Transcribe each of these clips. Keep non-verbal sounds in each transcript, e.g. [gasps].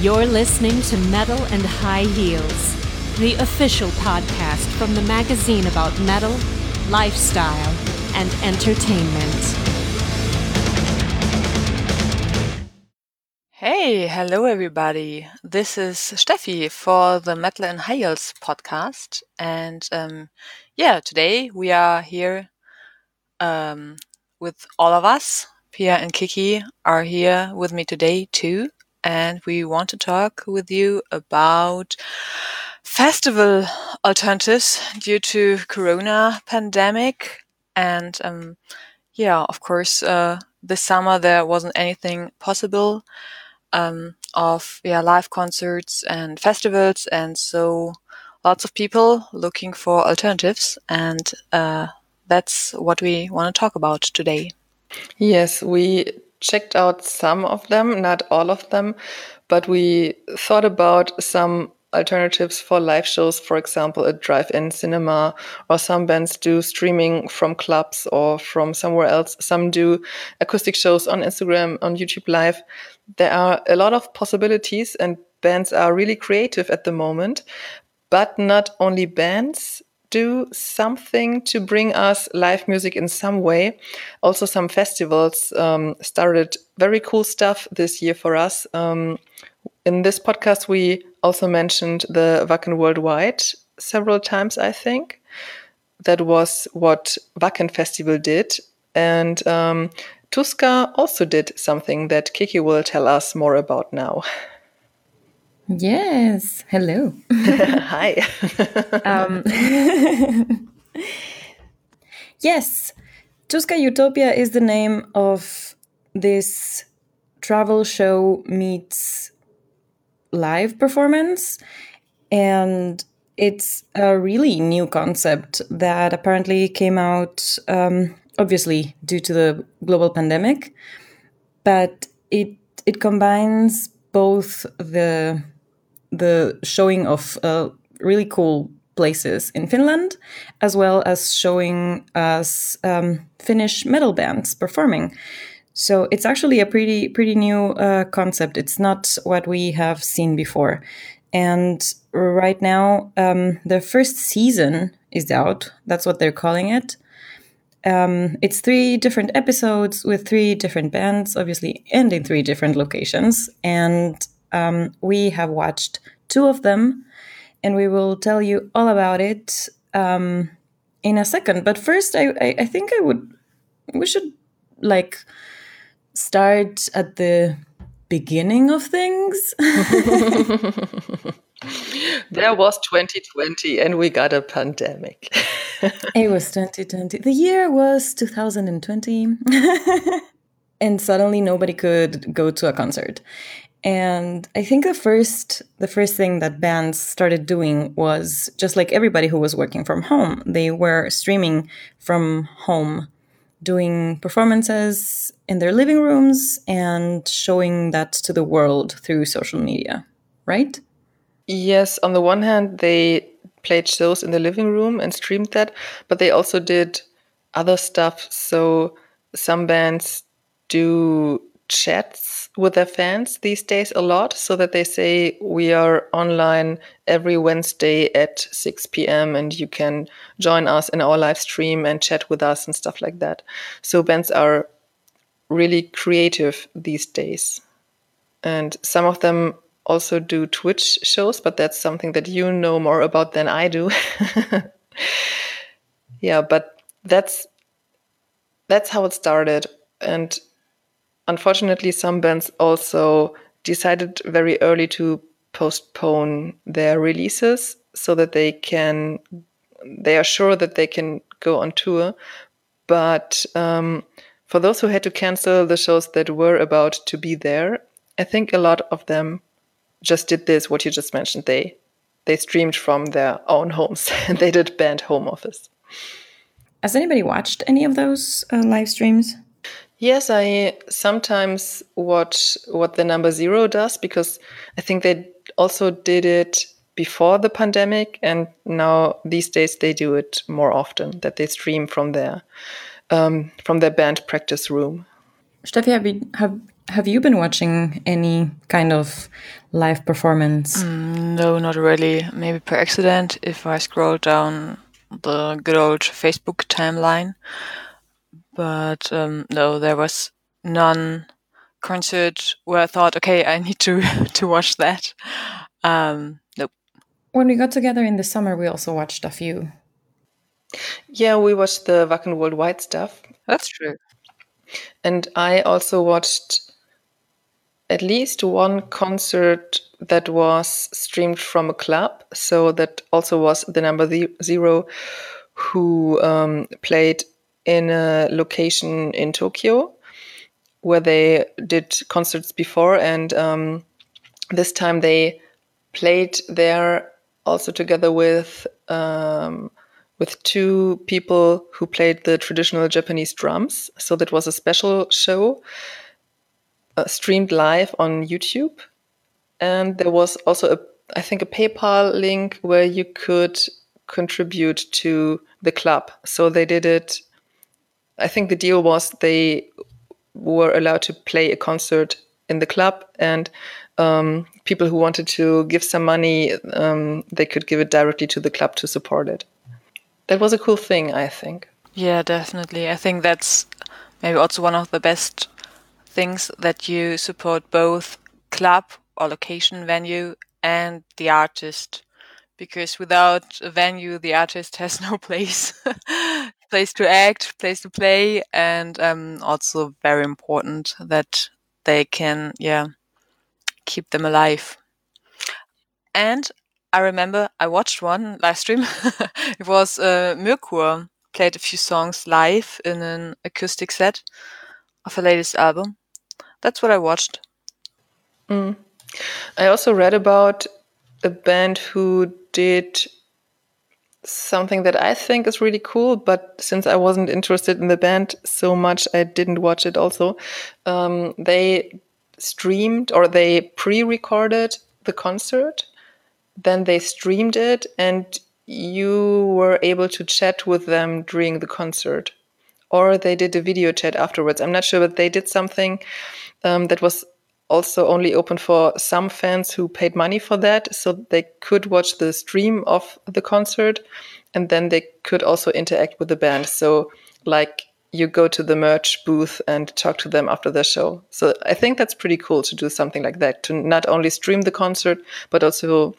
You're listening to Metal and High Heels, the official podcast from the magazine about metal, lifestyle, and entertainment. Hey, hello everybody. This is Steffi for the Metal and High Heels podcast. And um, yeah, today we are here um, with all of us. Pia and Kiki are here with me today too and we want to talk with you about festival alternatives due to corona pandemic. And um, yeah of course uh, this summer there wasn't anything possible um, of yeah live concerts and festivals. And so lots of people looking for alternatives. And uh, that's what we want to talk about today. Yes we checked out some of them, not all of them, but we thought about some alternatives for live shows, for example, a drive in cinema, or some bands do streaming from clubs or from somewhere else. Some do acoustic shows on Instagram, on YouTube Live. There are a lot of possibilities, and bands are really creative at the moment. But not only bands, do something to bring us live music in some way. Also, some festivals um, started very cool stuff this year for us. Um, in this podcast, we also mentioned the Wacken Worldwide several times, I think. That was what Wacken Festival did. And um, Tuska also did something that Kiki will tell us more about now. [laughs] Yes. Hello. [laughs] Hi. [laughs] um, [laughs] yes. Tuska Utopia is the name of this travel show meets live performance. And it's a really new concept that apparently came out, um, obviously, due to the global pandemic. But it, it combines both the the showing of uh, really cool places in Finland, as well as showing us um, Finnish metal bands performing. So it's actually a pretty pretty new uh, concept. It's not what we have seen before, and right now um, the first season is out. That's what they're calling it. Um, it's three different episodes with three different bands, obviously, and in three different locations. And um, we have watched two of them, and we will tell you all about it um, in a second. But first, I, I, I think I would we should like start at the beginning of things. [laughs] [laughs] there was 2020 and we got a pandemic. it was 2020. The year was 2020. [laughs] and suddenly nobody could go to a concert. And I think the first the first thing that bands started doing was just like everybody who was working from home, they were streaming from home, doing performances in their living rooms and showing that to the world through social media, right? Yes, on the one hand they played shows in the living room and streamed that, but they also did other stuff. So some bands do chats with their fans these days a lot so that they say we are online every Wednesday at 6 p.m. and you can join us in our live stream and chat with us and stuff like that. So bands are really creative these days. And some of them also do Twitch shows, but that's something that you know more about than I do. [laughs] yeah, but that's that's how it started. And unfortunately, some bands also decided very early to postpone their releases so that they can they are sure that they can go on tour. But um, for those who had to cancel the shows that were about to be there i think a lot of them just did this what you just mentioned. They they streamed from their own homes. And [laughs] they did band home office. Has anybody watched any of those uh, live streams Yes, I sometimes watch what the number zero does because I think they also did it before the pandemic, and now these days they do it more often. That they stream from their um, from their band practice room. Steffi, have you, have, have you been watching any kind of live performance? Mm, no, not really. Maybe per accident if I scroll down the good old Facebook timeline. But um, no, there was none concert where I thought, okay, I need to [laughs] to watch that. Um, nope. When we got together in the summer, we also watched a few. Yeah, we watched the Wacken Worldwide stuff. That's true. And I also watched at least one concert that was streamed from a club. So that also was the number zero who um, played in a location in Tokyo where they did concerts before. And um, this time they played there also together with um, with two people who played the traditional Japanese drums. So that was a special show uh, streamed live on YouTube. And there was also a, I think, a PayPal link where you could contribute to the club. So they did it. I think the deal was they were allowed to play a concert in the club and um, people who wanted to give some money, um, they could give it directly to the club to support it that was a cool thing, I think. Yeah, definitely. I think that's maybe also one of the best things that you support both club or location venue and the artist because without a venue the artist [laughs] has no place [laughs] place to act place to play and um, also very important that they can yeah keep them alive and I remember I watched one live stream. [laughs] it was uh, Merkur played a few songs live in an acoustic set of her latest album. That's what I watched. Mm. I also read about a band who did something that I think is really cool, but since I wasn't interested in the band so much, I didn't watch it also. Um, they streamed or they pre recorded the concert then they streamed it and you were able to chat with them during the concert or they did a video chat afterwards i'm not sure but they did something um, that was also only open for some fans who paid money for that. So they could watch the stream of the concert and then they could also interact with the band. So like you go to the merch booth and talk to them after the show. So i think that's pretty cool to do something like that to not only stream the concert but also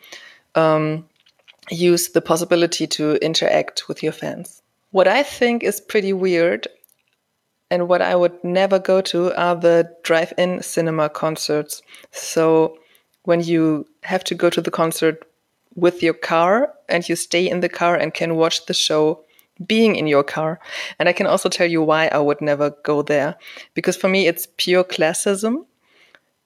um, use the possibility to interact with your fans. What I think is pretty weird and what I would never go to are the drive in cinema concerts. So when you have to go to the concert with your car and you stay in the car and can watch the show being in your car. And I can also tell you why I would never go there. Because for me, it's pure classism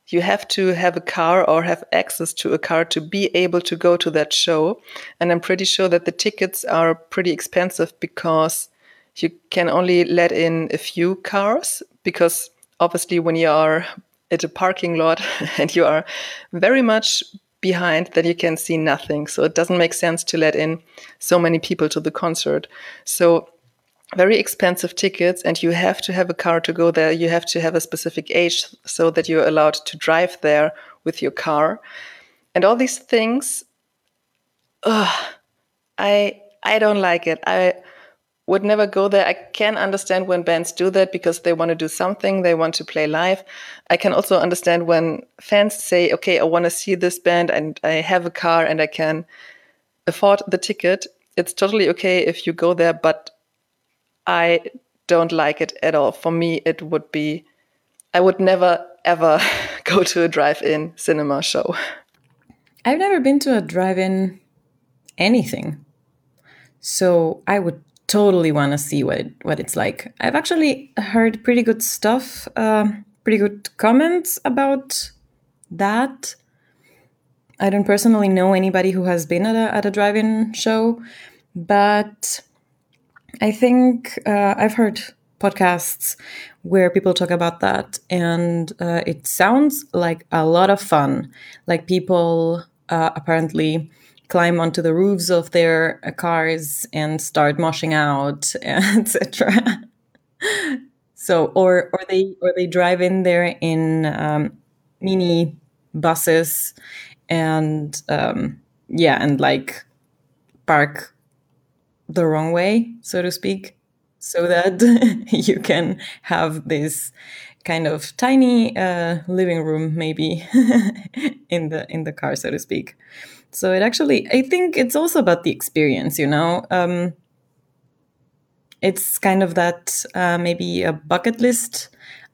you have to have a car or have access to a car to be able to go to that show. And I'm pretty sure that the tickets are pretty expensive because you can only let in a few cars because obviously when you are at a parking lot [laughs] and you are very much behind then you can see nothing so it doesn't make sense to let in so many people to the concert so very expensive tickets and you have to have a car to go there. You have to have a specific age so that you're allowed to drive there with your car. And all these things, ugh, I I don't like it. I would never go there. I can understand when bands do that because they want to do something, they want to play live. I can also understand when fans say, okay, I want to see this band and I have a car and I can afford the ticket. It's totally okay if you go there, but I don't like it at all. For me, it would be, I would never ever [laughs] go to a drive in cinema show. I've never been to a drive in anything. So I would totally want to see what it, what it's like. I've actually heard pretty good stuff, uh, pretty good comments about that. I don't personally know anybody who has been at a, at a drive-in show, but I think uh, I've heard podcasts where people talk about that, and uh, it sounds like a lot of fun. Like people uh, apparently climb onto the roofs of their uh, cars and start moshing out, [laughs] etc. So, or or they or they drive in there in um, mini buses, and um, yeah, and like park the wrong way, so to speak, so that [laughs] you can have this kind of tiny uh, living room, maybe [laughs] in the in the car, so to speak. So it actually, I think it's also about the experience, you know. Um, it's kind of that uh, maybe a bucket list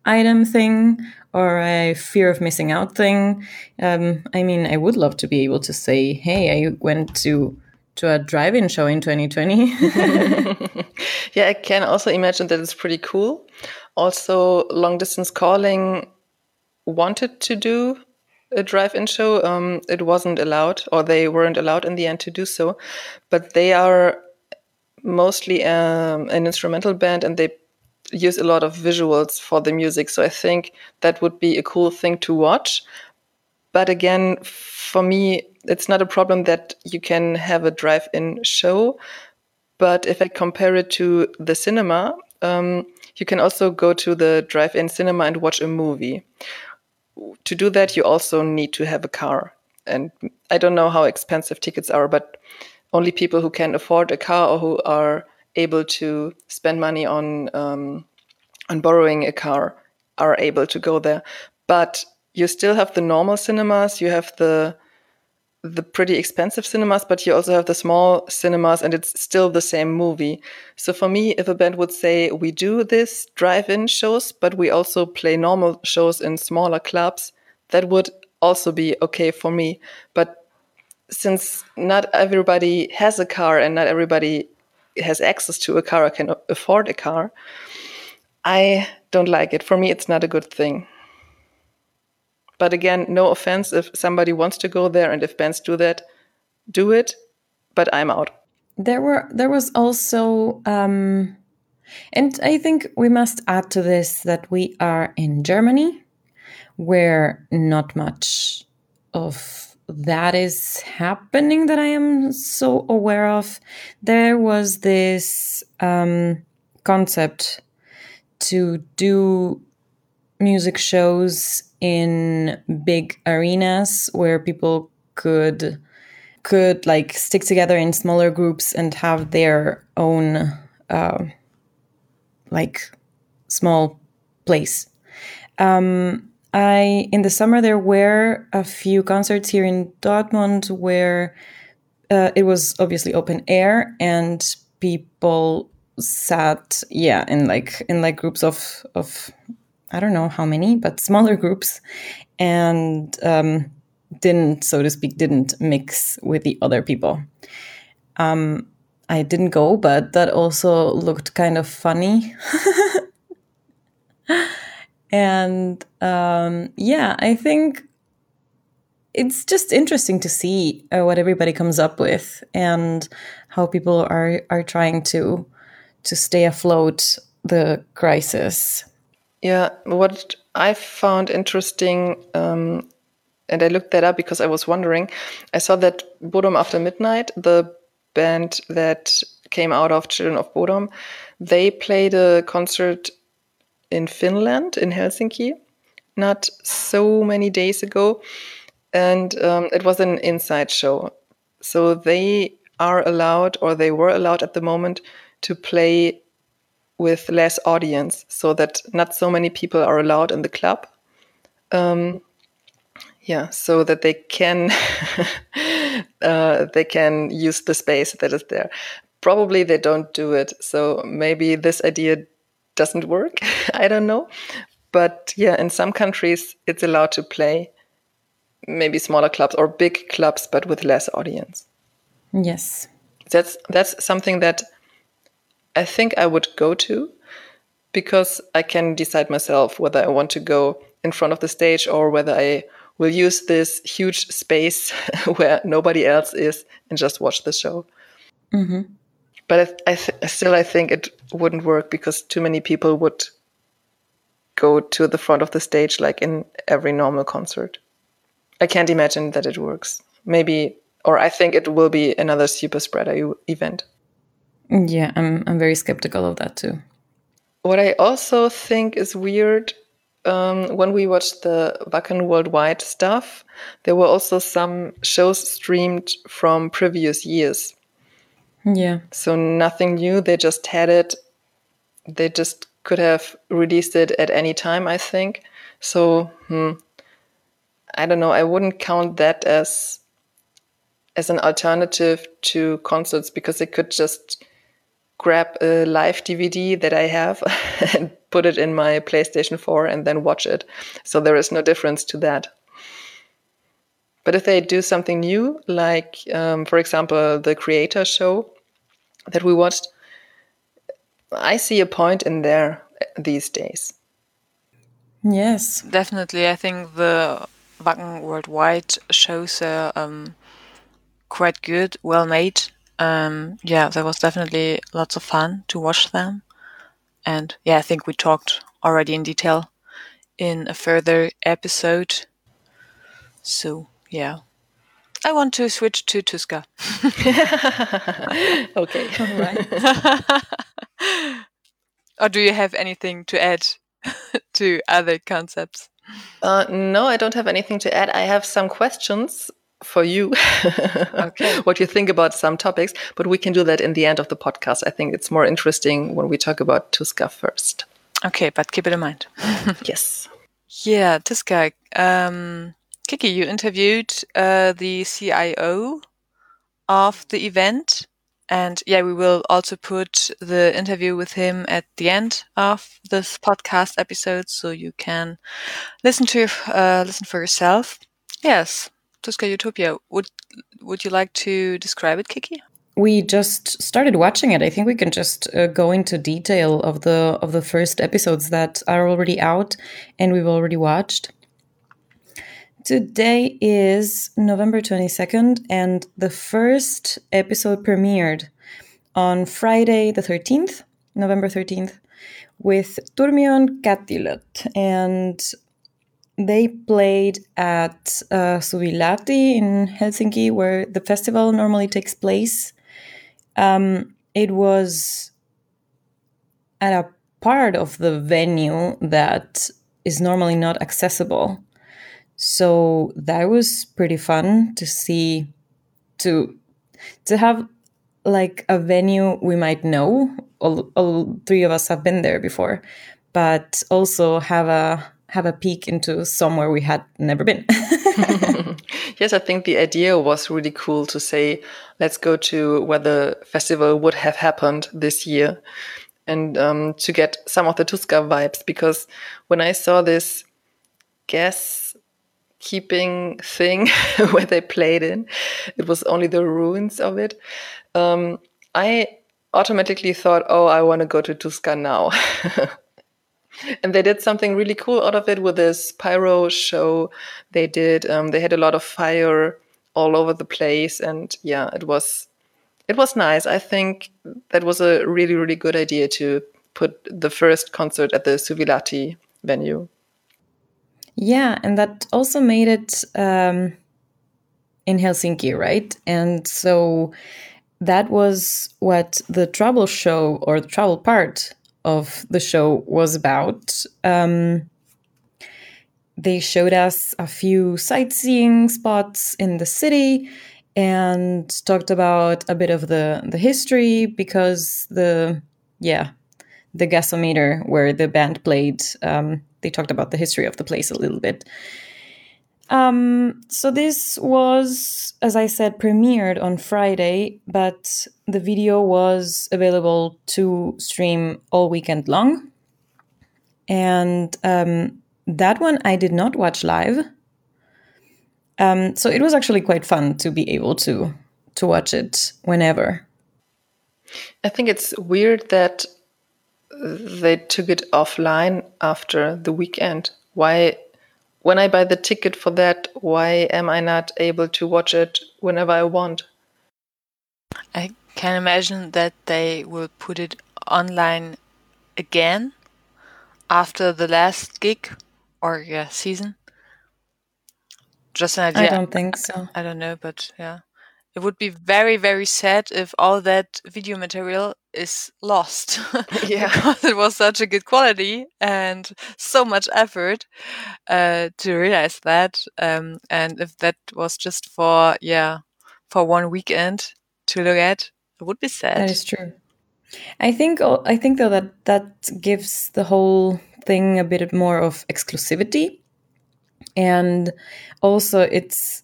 item thing or a fear of missing out thing. Um, I mean, I would love to be able to say, "Hey, I went to to a drive-in show in 2020." [laughs] yeah, I can also imagine that it's pretty cool. Also, long distance calling wanted to do a drive-in show. Um, it wasn't allowed, or they weren't allowed in the end to do so. But they are mostly um, an instrumental band, and they use a lot of visuals for the music. So I think that would be a cool thing to watch. But again, for me, it's not a problem that you can have a drive-in show. But if I compare it to the cinema, um, you can also go to the drive-in cinema and watch a movie to do that, you also need to have a car. And I don't know how expensive tickets are, but only people who can afford a car or who are able to spend money on um, on borrowing a car are able to go there. But you still have the normal cinemas. You have the the pretty expensive cinemas, but you also have the small cinemas, and it's still the same movie. So for me, if a band would say we do this drive-in shows, but we also play normal shows in smaller clubs, that would also be okay for me. But since not everybody has a car and not everybody has access to a car or can afford a car, I don't like it. For me, it's not a good thing. But again, no offense if somebody wants to go there and if bands do that, do it. But I'm out. There were there was also um and I think we must add to this that we are in Germany where not much of that is happening that I am so aware of. There was this um, concept to do music shows in big arenas where people could could like stick together in smaller groups and have their own uh, like small place. Um, I in the summer there were a few concerts here in Dortmund where uh, it was obviously open air and people sat yeah in like in like groups of of I don't know how many, but smaller groups, and um, didn't, so to speak, didn't mix with the other people. Um, I didn't go, but that also looked kind of funny. [laughs] and um, yeah, I think it's just interesting to see uh, what everybody comes up with and how people are are trying to to stay afloat the crisis. Yeah, what I found interesting, um, and I looked that up because I was wondering, I saw that Bodom After Midnight, the band that came out of Children of Bodom, they played a concert in Finland, in Helsinki, not so many days ago. And um, it was an inside show. So they are allowed, or they were allowed at the moment, to play with less audience so that not so many people are allowed in the club. Um, yeah, so that they can [laughs] uh, they can use the space that is there. Probably they don't do it, so maybe this idea doesn't work. [laughs] I don't know, but yeah, in some countries it's allowed to play maybe smaller clubs or big clubs, but with less audience. Yes, that's that's something that I think I would go to because I can decide myself whether I want to go in front of the stage or whether I will use this huge space [laughs] where nobody else is and just watch the show. Mm-hmm. But I, th- still, I think it wouldn't work because too many people would go to the front of the stage like in every normal concert. I can't imagine that it works. Maybe, or I think it will be another super spreader event. Yeah, I'm I'm very skeptical of that too. What I also think is weird um, when we watched the Wacken Worldwide stuff, there were also some shows streamed from previous years. Yeah. So nothing new. They just had it. They just could have released it at any time, I think. So hmm, I don't know. I wouldn't count that as as an alternative to concerts because they could just grab a live DVD that I have [laughs] and put it in my PlayStation 4 and then watch it. So there is no difference to that. But if they do something new, like, um, for example, the Kreator Show that we watched, I see a point in there these days. Yes. Definitely, I think the Wacken Worldwide shows are um, quite good, well made. Um, yeah, there was definitely lots of fun to watch them. And yeah, I think we talked already in detail in a further episode. So yeah, I want to switch to Tuska. [laughs] Okay. [laughs] All right. [laughs] or do you have anything to add to other concepts? Uh, no, I don't have anything to add. I have some questions for you. [laughs] Okay. what you think about some topics, but we can do that in the end of the podcast. I think it's more interesting when we talk about Tuska first. Okay, but keep it in mind. [laughs] yes. Yeah, Tuska. Um, Kiki, you interviewed uh, the CIO of the event. And yeah, we will also put the interview with him at the end of this podcast episode, so you can listen to uh, listen for yourself. Yes, Tuska Utopia. Would would you like to describe it, Kiki? we just started watching it. I think we can just uh, go into detail of the of the first episodes that are already out and we've already watched. Today is November 22nd and the first episode premiered on Friday the 13th, November 13th with Turmion Kätilöt and they played at uh, Suvilahti in Helsinki, where the festival normally takes place. Um, it was at a part of the venue that is normally not accessible. So that was pretty fun to see to to have like a venue we might know. All, all three of us have been there before, but also have a have a peek into somewhere we had never been. [laughs] yes, I think the idea was really cool to say, let's go to where the festival would have happened this year and um, to get some of the Tuska vibes. Because when I saw this gas keeping thing [laughs] where they played in, it was only the ruins of it. Um, I automatically thought, oh, I want to go to Tuska now. [laughs] and they did something really cool out of it with this pyro show they did. Um, they had a lot of fire all over the place and yeah it was it was nice. I think that was a really really good idea to put the first concert at the suvilahti venue. Yeah, and that also made it um, in Helsinki, right? And so that was what the travel show or the travel part of the show was about. Um, they showed us a few sightseeing spots in the city and talked about a bit of the the history because the yeah the gasometer where the band played um, they talked about the history of the place a little bit um, so this was, as I said, premiered on Friday, but the video was available to stream all weekend long. And um, that one I did not watch live. Um, so it was actually quite fun to be able to to watch it whenever. i think it's weird that they took it offline after the weekend why when I buy the ticket for that, why am I not able to watch it whenever I want? I can imagine that they will put it online again after the last gig or yeah season. Just an idea. I don't think so. I don't know, but yeah, it would be very very sad if all that video material is lost [laughs] [laughs] Yeah. because it was such a good quality and so much effort uh, to realize that. Um, and if that was just for yeah for one weekend to look at, it would be sad. That is true. I think I think though that that gives the whole thing a bit more of exclusivity, and also it's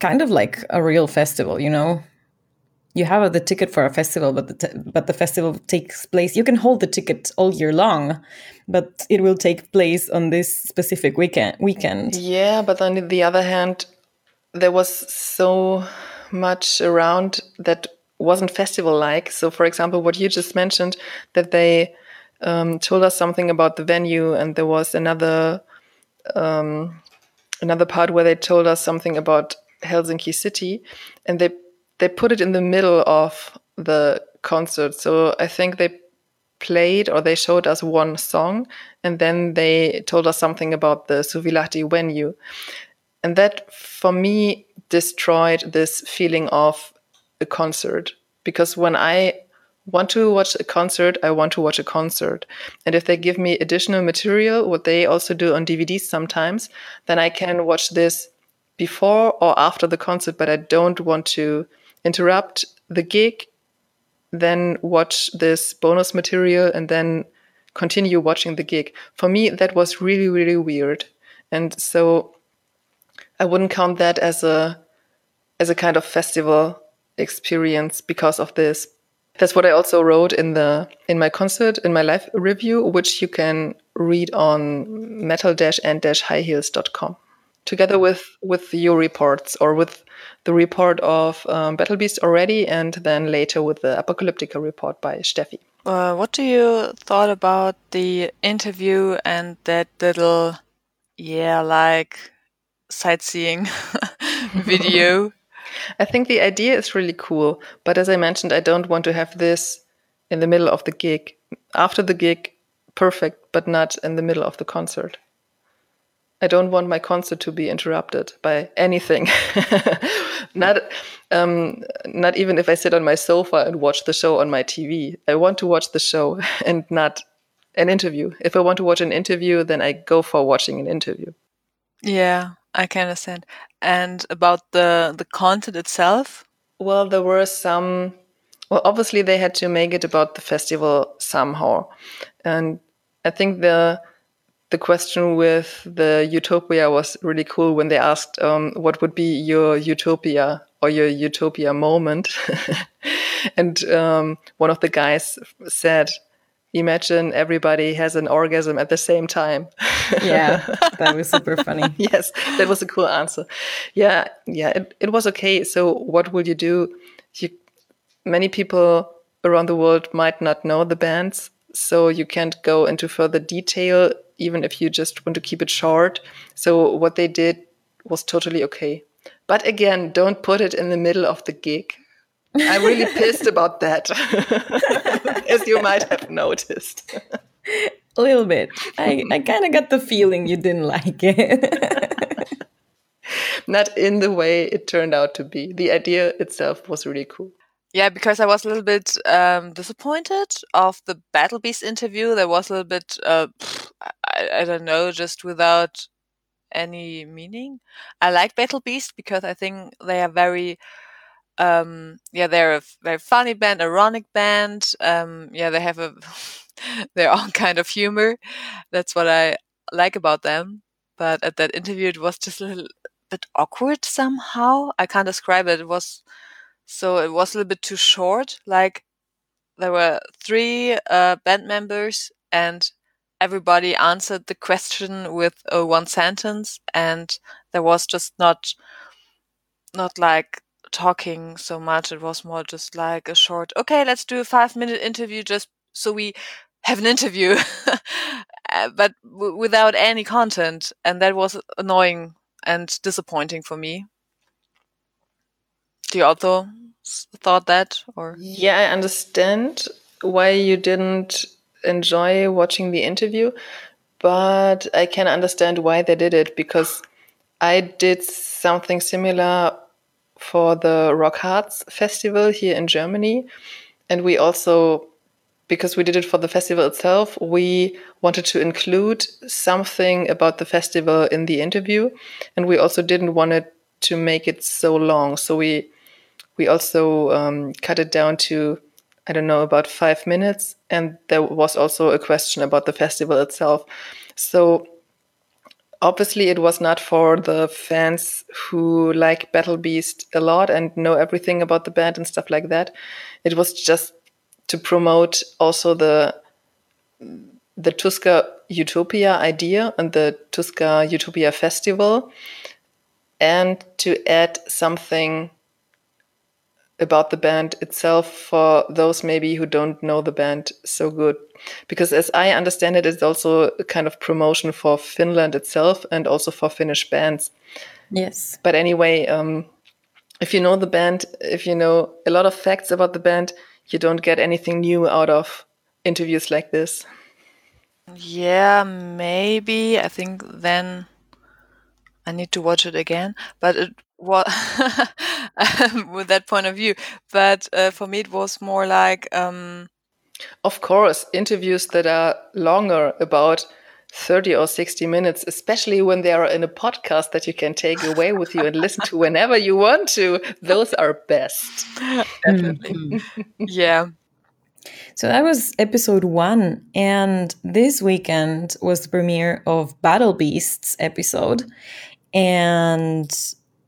kind of like a real festival. You know, you have the ticket for a festival, but the but the festival takes place. You can hold the ticket all year long, but it will take place on this specific weekend. Weekend. Yeah, but on the other hand, there was so much around that wasn't festival like. So, for example, what you just mentioned, that they um, told us something about the venue, and there was another um, another part where they told us something about Helsinki city, and they they put it in the middle of the concert. So I think they played or they showed us one song, and then they told us something about the Suvilahti venue, and that for me destroyed this feeling of a concert because when I want to watch a concert, I want to watch a concert. And if they give me additional material, what they also do on DVDs sometimes, then I can watch this before or after the concert, but I don't want to interrupt the gig, then watch this bonus material, and then continue watching the gig. For me, that was really, really weird. And so I wouldn't count that as a as a kind of festival experience because of this. That's what I also wrote in the in my concert in my live review, which you can read on metal-and-highheels.com, together with with your reports or with the report of um, Battle Beast already, and then later with the Apocalyptica report by Steffi. Uh, what do you thought about the interview and that little, yeah, like sightseeing [laughs] video? [laughs] I think the idea is really cool, but as I mentioned, I don't want to have this in the middle of the gig. After the gig, perfect, but not in the middle of the concert. I don't want my concert to be interrupted by anything. [laughs] not, um, not even if I sit on my sofa and watch the show on my TV. I want to watch the show [laughs] and not an interview. If I want to watch an interview, then I go for watching an interview. Yeah, I can understand. And about the the content itself, Well, there were some. Well, obviously, they had to make it about the festival somehow, and I think the the question with the utopia was really cool when they asked um, what would be your utopia or your utopia moment, [laughs] and um, one of the guys said, "Imagine everybody has an orgasm at the same time." [laughs] Yeah, that was super funny. [laughs] yes, that was a cool answer. Yeah, yeah, it, it was okay. So, what will you do? You, many people around the world might not know the bands, so you can't go into further detail, even if you just want to keep it short. So, what they did was totally okay. But again, don't put it in the middle of the gig. I'm really [laughs] pissed about that, [laughs] as you might have noticed. A little bit. I, I kind of got the feeling you didn't like it. [laughs] Not in the way it turned out to be. The idea itself was really cool. Yeah, because I was a little bit um, disappointed of the Battle Beast interview. There was a little bit, uh, I, I don't know, just without any meaning. I like Battle Beast because I think they are very um yeah they're a very funny band ironic band. Um yeah they have a [laughs] their own kind of humor. That's what i like about them. But at that interview it was just a little bit awkward somehow. I can't describe it. It was so it was a little bit too short like there were three uh, band members and everybody answered the question with uh, one sentence and there was just not not like talking so much. It was more just like a short, okay, let's do a five minute interview just so we have an interview, [laughs] Uh, but without any content. And that was annoying and disappointing for me. Do you also thought that or? Yeah, I understand why you didn't enjoy watching the interview, but I can understand why they did it because I did something similar for the Rock Hard Festival here in Germany. and we also because we did it for the festival itself, we wanted to include something about the festival in the interview, and we also didn't want it to make it so long. So we we also um, cut it down to I don't know about five minutes, and there was also a question about the festival itself. So obviously, it was not for the fans who like Battle Beast a lot and know everything about the band and stuff like that. It was just to promote also the the Tuska Utopia idea and the Tuska Utopia festival, and to add something about the band itself for those maybe who don't know the band so good. Because as I understand it, it's also a kind of promotion for Finland itself and also for Finnish bands. Yes. But anyway, um, if you know the band, if you know a lot of facts about the band, you don't get anything new out of interviews like this. Yeah, maybe. I think then I need to watch it again. But it was [laughs] with that point of view. But uh, for me, it was more like. Um, of course, interviews that are longer, about 30 or 60 minutes, especially when they are in a podcast that you can take away with you and listen to whenever you want to, those are best. [laughs] Definitely. yeah. So that was episode one. And this weekend was the premiere of Battle Beasts episode. And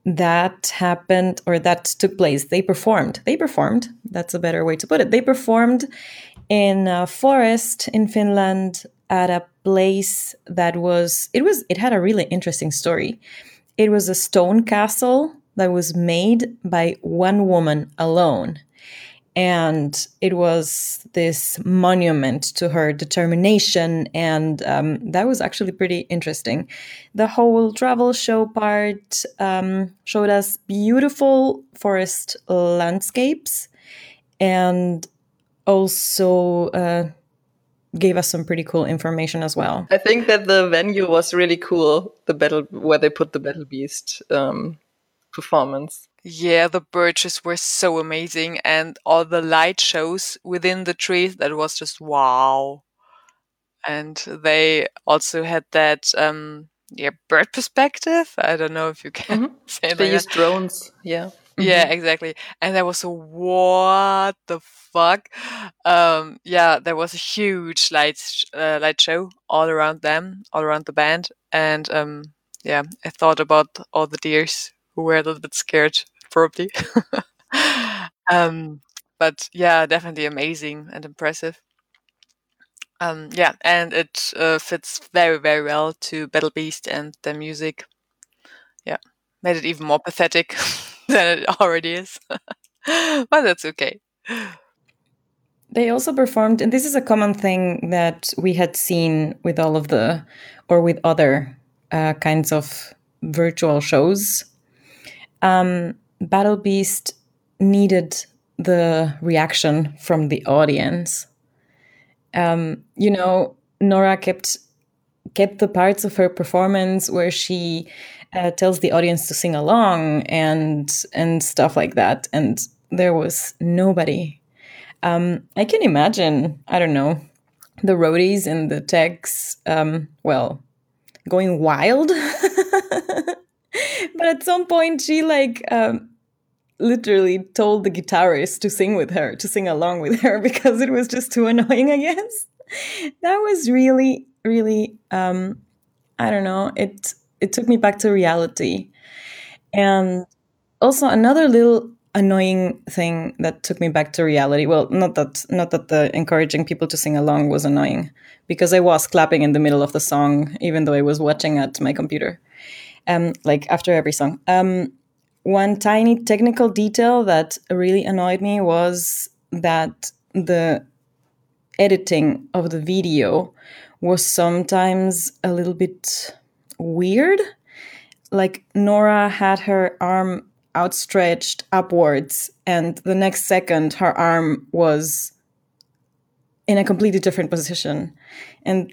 that happened or that took place. They performed. They performed. That's a better way to put it. They performed in a forest in Finland at a place that was it was it had a really interesting story. It was a stone castle that was made by one woman alone. And it was this monument to her determination. And um, that was actually pretty interesting. The whole travel show part um, showed us beautiful forest landscapes and also uh, gave us some pretty cool information as well. I think that the venue was really cool. The battle where they put the battle beast um, performance. Yeah, the birches were so amazing, and all the light shows within the trees that was just wow. And they also had that um, yeah bird perspective. I don't know if you can mm-hmm. [laughs] say they like use drones. Yeah. Yeah, mm-hmm. exactly. And there was a what the fuck? Um, yeah, there was a huge light uh, light show all around them, all around the band, and um, yeah, I thought about all the deers who were a little bit scared probably. [laughs] um, but yeah, definitely amazing and impressive. Um, yeah, and it uh, fits very, very well to Battle Beast and the music. Yeah, made it even more pathetic [laughs] than it already is. [laughs] but that's okay. They also performed, and this is a common thing that we had seen with all of the, or with other uh, kinds of virtual shows. Um, Battle Beast needed the reaction from the audience. Um, you know, Noora kept kept the parts of her performance where she uh, tells the audience to sing along and and stuff like that, and there was nobody. Um, I can imagine. I don't know the roadies and the techs. Um, well, going wild. [laughs] but at some point she like um, literally told the guitarist to sing with her to sing along with her [laughs] because it was just too annoying i guess. That was really really um, i don't know it it took me back to reality. And also another little annoying thing that took me back to reality well not that not that the encouraging people to sing along was annoying because i was clapping in the middle of the song even though i was watching at my computer um, like after every song. Um, one tiny technical detail that really annoyed me was that the editing of the video was sometimes a little bit weird. Like Noora had her arm outstretched upwards, and the next second her arm was in a completely different position. And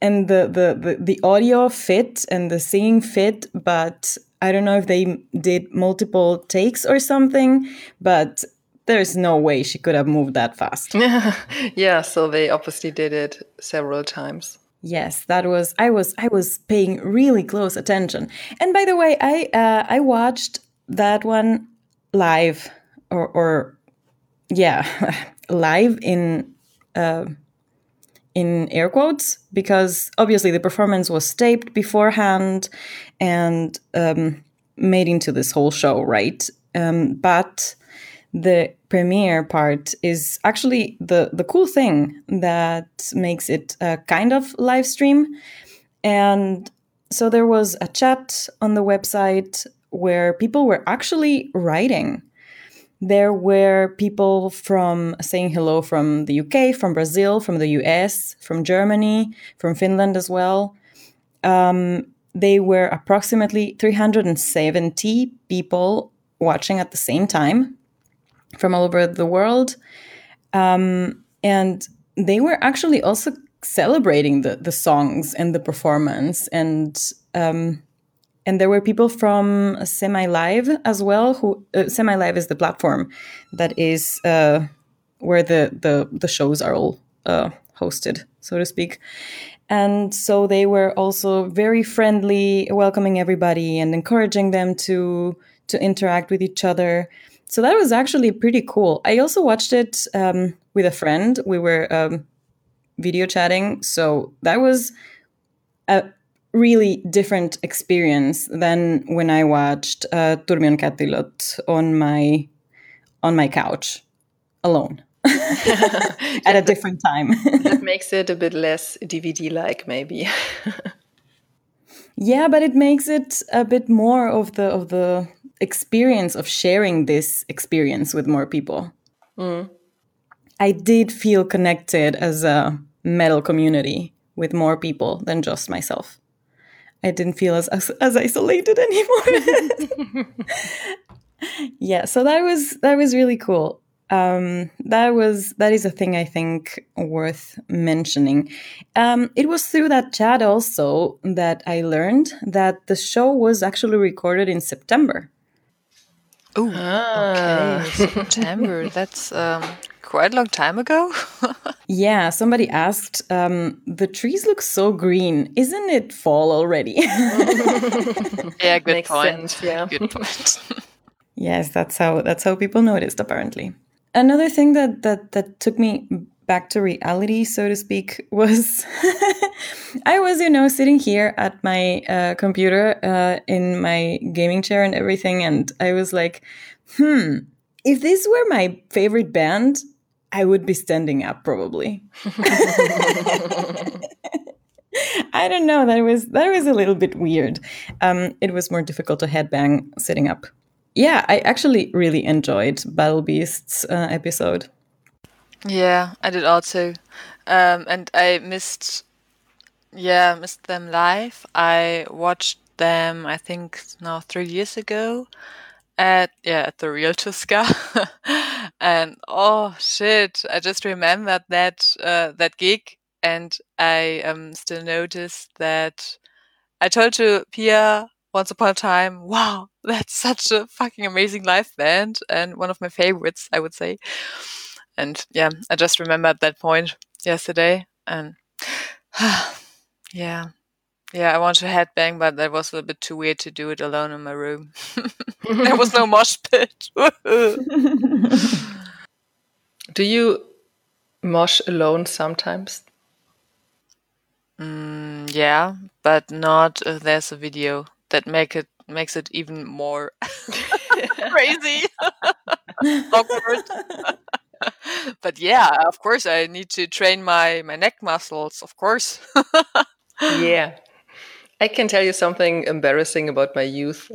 and the, the, the, the audio fit and the singing fit, but I don't know if they did multiple takes or something, but there's no way she could have moved that fast. [laughs] yeah, so they obviously did it several times. Yes, that was I was I was paying really close attention. And by the way, I uh, I watched that one live or or yeah, [laughs] live in uh, in air quotes because obviously the performance was taped beforehand and um, made into this whole show, right? Um, but the premiere part is actually the the cool thing that makes it a kind of live stream and so there was a chat on the website where people were actually writing there were people from saying hello from the UK, from Brazil, from the US, from Germany, from Finland as well. Um, they were approximately 370 people watching at the same time from all over the world. Um, and they were actually also celebrating the, the songs and the performance. And um, and there were people from Semi Live as well. Who uh, Semi Live is the platform that is uh, where the, the the shows are all uh, hosted, so to speak. And so they were also very friendly, welcoming everybody and encouraging them to to interact with each other. So that was actually pretty cool. I also watched it um, with a friend. We were um, video chatting, so that was a really different experience than when I watched uh, Turmion on my on my couch alone [laughs] at a different time. [laughs] that [laughs] makes it a bit less DVD like, maybe. yeah, but it makes it a bit more of the of the experience of sharing this experience with more people. Mm. I did feel connected as a metal community with more people than just myself. I didn't feel as as, as isolated anymore. [laughs] yeah, so that was that was really cool. Um, that was that is a thing I think worth mentioning. Um, it was through that chat also that I learned that the show was actually recorded in September. Oh, ah. okay, September. That's um, quite a long time ago. [laughs] yeah, somebody asked, um, the trees look so green. Isn't it fall already? [laughs] yeah, good Makes point. Sense, yeah. Good point. [laughs] yes, that's how that's how people noticed apparently. Another thing that that that took me back to reality, so to speak, was I was, you know, sitting here at my uh, computer uh, in my gaming chair and everything, and I was like, hmm, if this were my favorite band, I would be standing up probably. [laughs] [laughs] I don't know. That was that was a little bit weird. Um, it was more difficult to headbang sitting up. Yeah, I actually really enjoyed Battle Beasts uh, episode. Yeah, I did also, um, and I missed. Yeah, missed them live. I watched them. I think now three years ago, at yeah at the real Tuska, [laughs] and oh shit, I just remembered that uh, that gig, and I um still noticed that I told to Pia once upon a time, wow, that's such a fucking amazing live band and one of my favorites, I would say. And yeah, I just remembered that point yesterday, and [sighs] yeah, yeah, I want to headbang, but that was a little bit too weird to do it alone in my room. [laughs] there was no [laughs] mosh pit. [laughs] do you mosh alone sometimes? Mm, yeah, but not if there's a video that make it makes it even more crazy, awkward. but yeah, of course, I need to train my my neck muscles. Of course. yeah. I can tell you something embarrassing about my youth.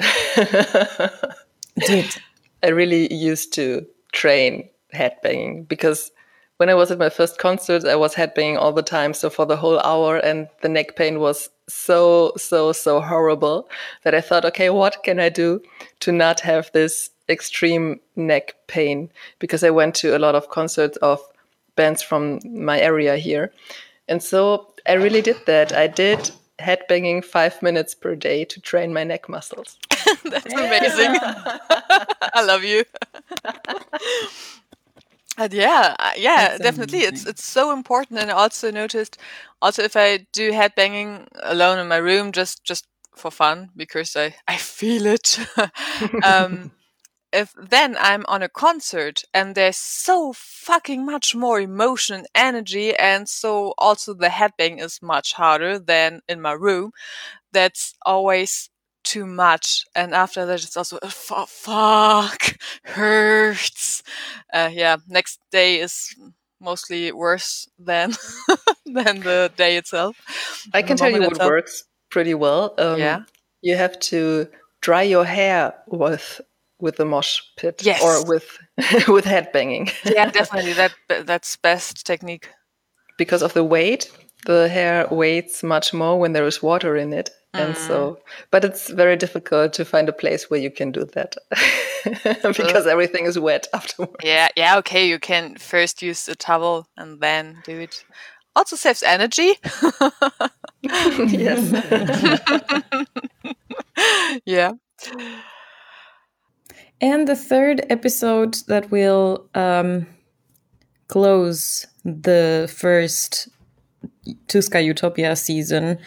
Did [laughs] I really used to train headbanging because when I was at my first concert, I was headbanging all the time. So for the whole hour, and the neck pain was so, so, so horrible that I thought, okay, what can I do to not have this extreme neck pain? Because I went to a lot of concerts of bands from my area here. And so I really did that. I did headbanging five minutes per day to train my neck muscles. [laughs] That's amazing. [laughs] I love you. And yeah, yeah, That's definitely. It's it's so important. And I also noticed, also if I do headbanging alone in my room, just just for fun, because I I feel it. [laughs] um, if then I'm on a concert and there's so fucking much more emotion and energy, and so also the headbang is much harder than in my room. That's always too much. And after that, it's also "Fu- fuck hurts. Uh, yeah, next day is mostly worse than [laughs] than the day itself. I can tell you what itself. works pretty well. Um, Yeah. You have to dry your hair with with the mosh pit Yes. or with [laughs] with headbanging. Yeah, [laughs] definitely. That that's best technique. because of the weight, the hair weighs much more when there is water in it. And so, mm. but it's very difficult to find a place where you can do that [laughs] because everything is wet afterwards. Yeah, yeah. Okay, you can first use a towel and then do it. Also saves energy. yes. yeah. And the third episode that will um, close the first Tuska Utopia season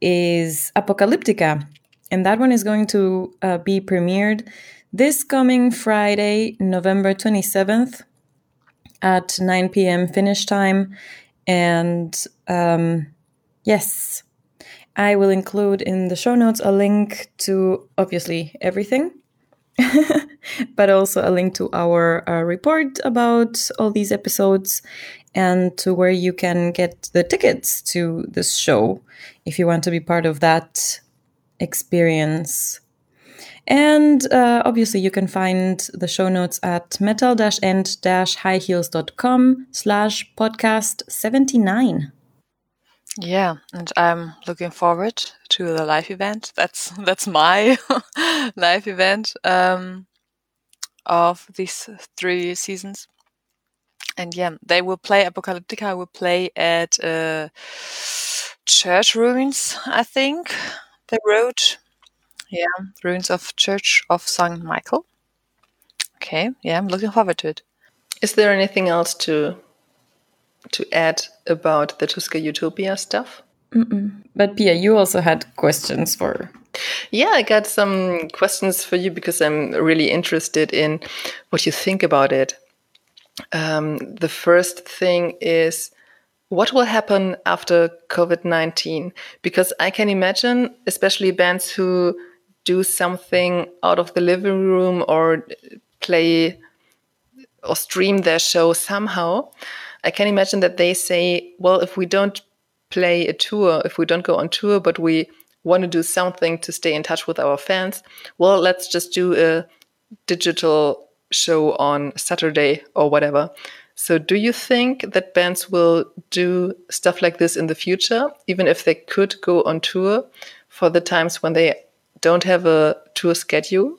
is Apocalyptica. And that one is going to uh, be premiered this coming Friday, November 27th at 9 p.m. Finnish time. And um, yes, I will include in the show notes a link to obviously everything [laughs] but also a link to our uh, report about all these episodes and to where you can get the tickets to this show if you want to be part of that experience. And uh, obviously, you can find the show notes at metal-end-highheels.com slash podcast 79. Yeah, and I'm looking forward to the live event. That's that's my [laughs] live event um, of these three seasons. And yeah, they will play Apocalyptica. Will play at uh, church ruins. I think they wrote. Yeah, ruins of Church of Saint Michael. Okay, yeah, I'm looking forward to it. Is there anything else to to add about the Tuska Utopia stuff? But Pia, you also had questions for. Yeah, I got some questions for you because I'm really interested in what you think about it. Um, the first thing is what will happen after COVID 19? Because I can imagine, especially bands who do something out of the living room or play or stream their show somehow, I can imagine that they say, well, if we don't play a tour, if we don't go on tour, but we want to do something to stay in touch with our fans, well, let's just do a digital show on Saturday or whatever. So, do you think that bands will do stuff like this in the future, even if they could go on tour for the times when they don't have a tour schedule?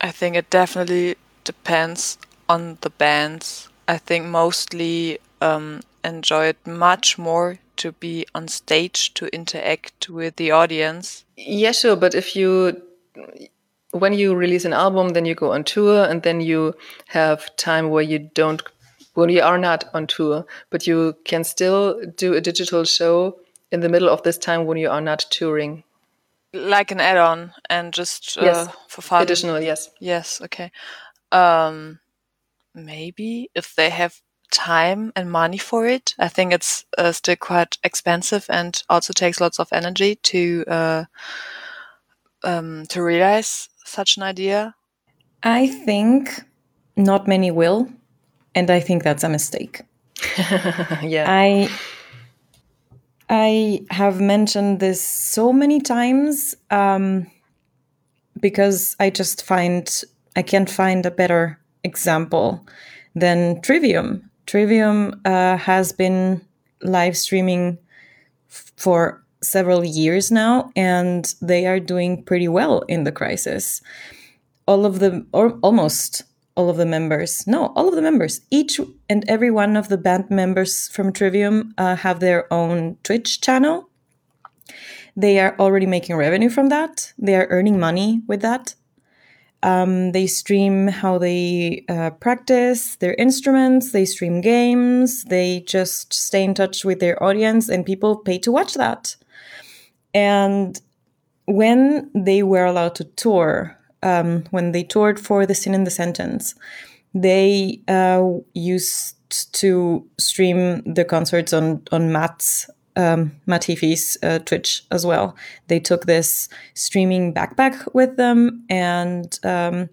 I think it definitely depends on the bands. I think mostly um, enjoy it much more to be on stage to interact with the audience. Yeah, sure. But if you, when you release an album, then you go on tour and then you have time where you don't, when you are not on tour, but you can still do a digital show in the middle of this time when you are not touring. Like an add-on and just uh, Yes. for fun. Additional, yes. Yes, okay. Um, maybe if they have time and money for it. I think it's uh, still quite expensive and also takes lots of energy to uh, um, to realize such an idea. I think not many will, and I think that's a mistake. [laughs] yeah. I I have mentioned this so many times um, because I just find I can't find a better example than Trivium. Trivium uh, has been live streaming for several years now, and they are doing pretty well in the crisis. All of the, or almost all of the members, no, all of the members, each and every one of the band members from Trivium uh, have their own Twitch channel. They are already making revenue from that. They are earning money with that. Um, they stream how they uh, practice their instruments, they stream games, they just stay in touch with their audience, and people pay to watch that. And when they were allowed to tour, um, when they toured for The Sin and the Sentence, they uh, used to stream the concerts on on Matt's um, Matt Heafy's uh, Twitch as well. They took this streaming backpack with them and um,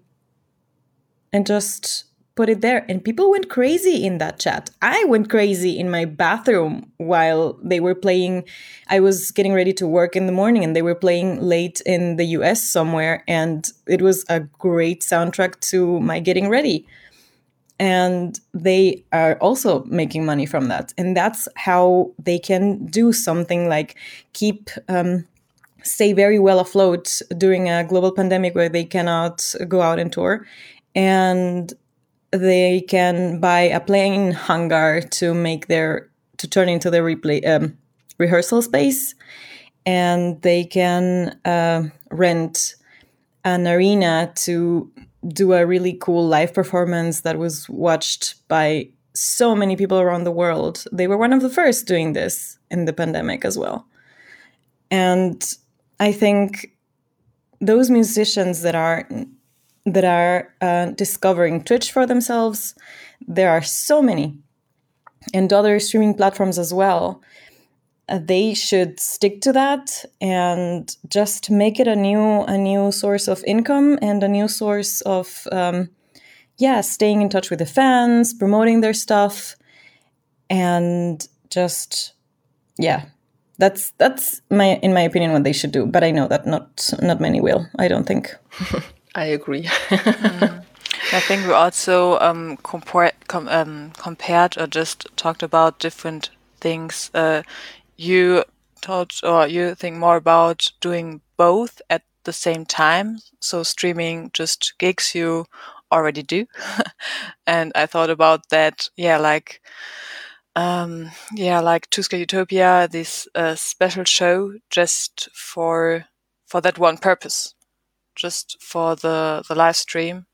and just put it there. And people went crazy in that chat. I went crazy in my bathroom while they were playing. I was getting ready to work in the morning, and they were playing late in the U.S. somewhere, and it was a great soundtrack to my getting ready and they are also making money from that. And that's how they can do something like keep um, stay very well afloat during a global pandemic where they cannot go out and tour. And they can buy a plane hangar to make their to turn into their replay um, rehearsal space. And they can uh, rent an arena to do a really cool live performance that was watched by so many people around the world. They were one of the first doing this in the pandemic as well. And I think those musicians that are that are uh, discovering Twitch for themselves, there are so many, and other streaming platforms as well they should stick to that and just make it a new a new source of income and a new source of um, yeah staying in touch with the fans promoting their stuff and just yeah that's that's my in my opinion what they should do but i know that not not many will i don't think [laughs] i agree [laughs] mm. I think we also um, compar- com- um, compared or just talked about different things. Uh, you thought or you think more about doing both at the same time. So streaming just gigs you already do. [laughs] and I thought about that, yeah, like, um, yeah, like Tuska Utopia, this uh, special show just for, for that one purpose, just for the, the live stream.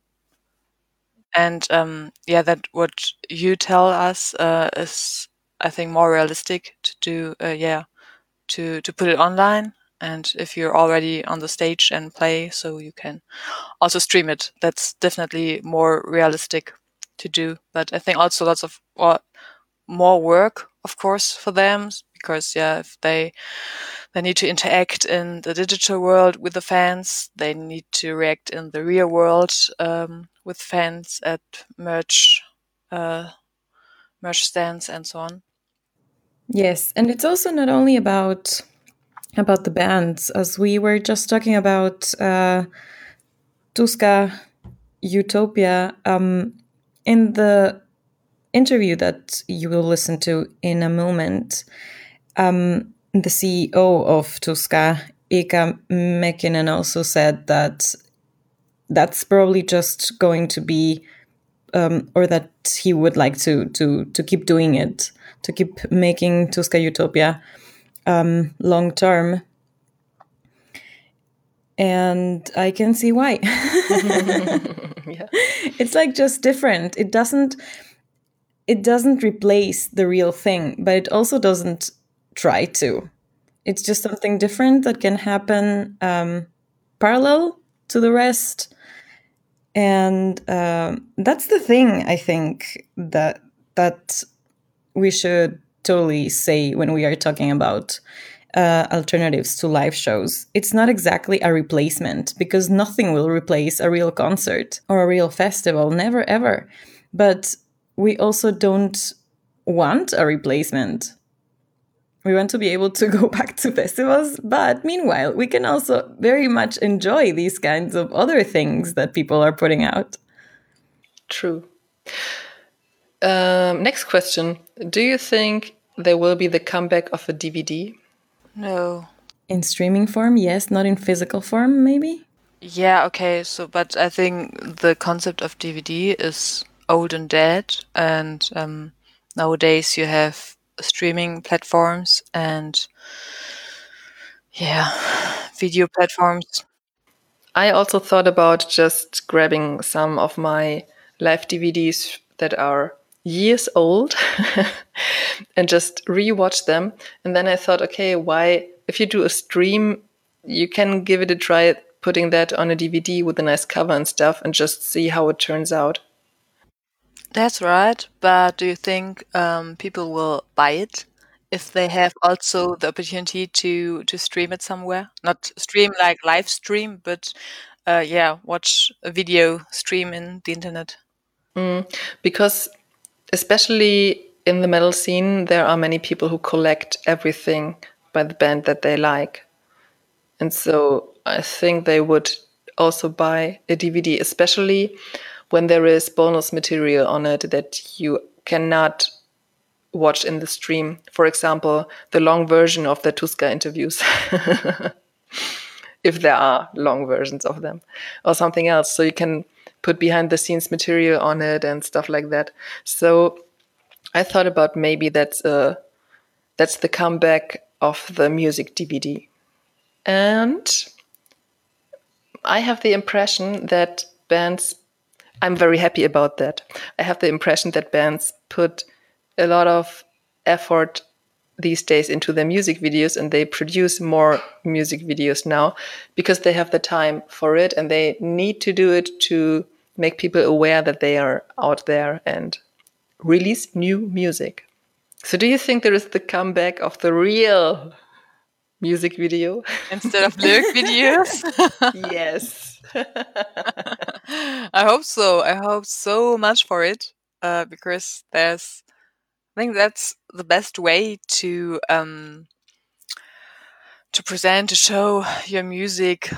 And, um, yeah, that what you tell us, uh, is I think more realistic to do uh, yeah to to put it online. And if you're already on the stage and play so you can also stream it. That's definitely more realistic to do. But I think also lots of well, more work of course for them because yeah if they they need to interact in the digital world with the fans they need to react in the real world um, with fans at merch uh, merch stands and so on Yes, and it's also not only about about the bands, as we were just talking about uh, Tuska Utopia. Um, in the interview that you will listen to in a moment, um, the CEO of Tuska, Eka Mäkinen, also said that that's probably just going to be, um, or that he would like to to to keep doing it to keep making Tuska Utopia um, long term. And I can see why. [laughs] yeah. It's like just different. It doesn't it doesn't replace the real thing, but it also doesn't try to. It's just something different that can happen um, parallel to the rest. And uh, that's the thing I think that that we should totally say when we are talking about uh, alternatives to live shows. It's not exactly a replacement because nothing will replace a real concert or a real festival, never ever. But we also don't want a replacement. We want to be able to go [laughs] back to festivals, but meanwhile, we can also very much enjoy these kinds of other things that people are putting out. True. Um, next question. Do you think there will be the comeback of a DVD? No. In streaming form, yes, not in physical form, maybe? Yeah, okay. So, but I think the concept of DVD is old and dead. And um, nowadays you have streaming platforms and, yeah, video platforms. I also thought about just grabbing some of my live DVDs that are years old [laughs] and just rewatch them. And then I thought, okay, why, if you do a stream, you can give it a try putting that on a DVD with a nice cover and stuff and just see how it turns out. That's right. But do you think um, people will buy it if they have also the opportunity to to stream it somewhere? Not stream like live stream, but uh, yeah, watch a video stream in the internet. Mm, because especially in the metal scene, there are many people who collect everything by the band that they like. And so I think they would also buy a DVD, especially when there is bonus material on it that you cannot watch in the stream. For example, the long version of the Tuska interviews. [laughs] if there are long versions of them, or something else. So you can put behind the scenes material on it and stuff like that. So I thought about maybe that's a that's the comeback of the music DVD. And I have the impression that bands I'm very happy about that. I have the impression that bands put a lot of effort these days into their music videos and they produce more music videos now because they have the time for it and they need to do it to make people aware that they are out there and release new music. So, do you think there is the comeback of the real music video instead of lyric [laughs] videos? yes. [laughs] I hope so. I hope so much for it uh, because there's I think that's the best way to um, to present to show your music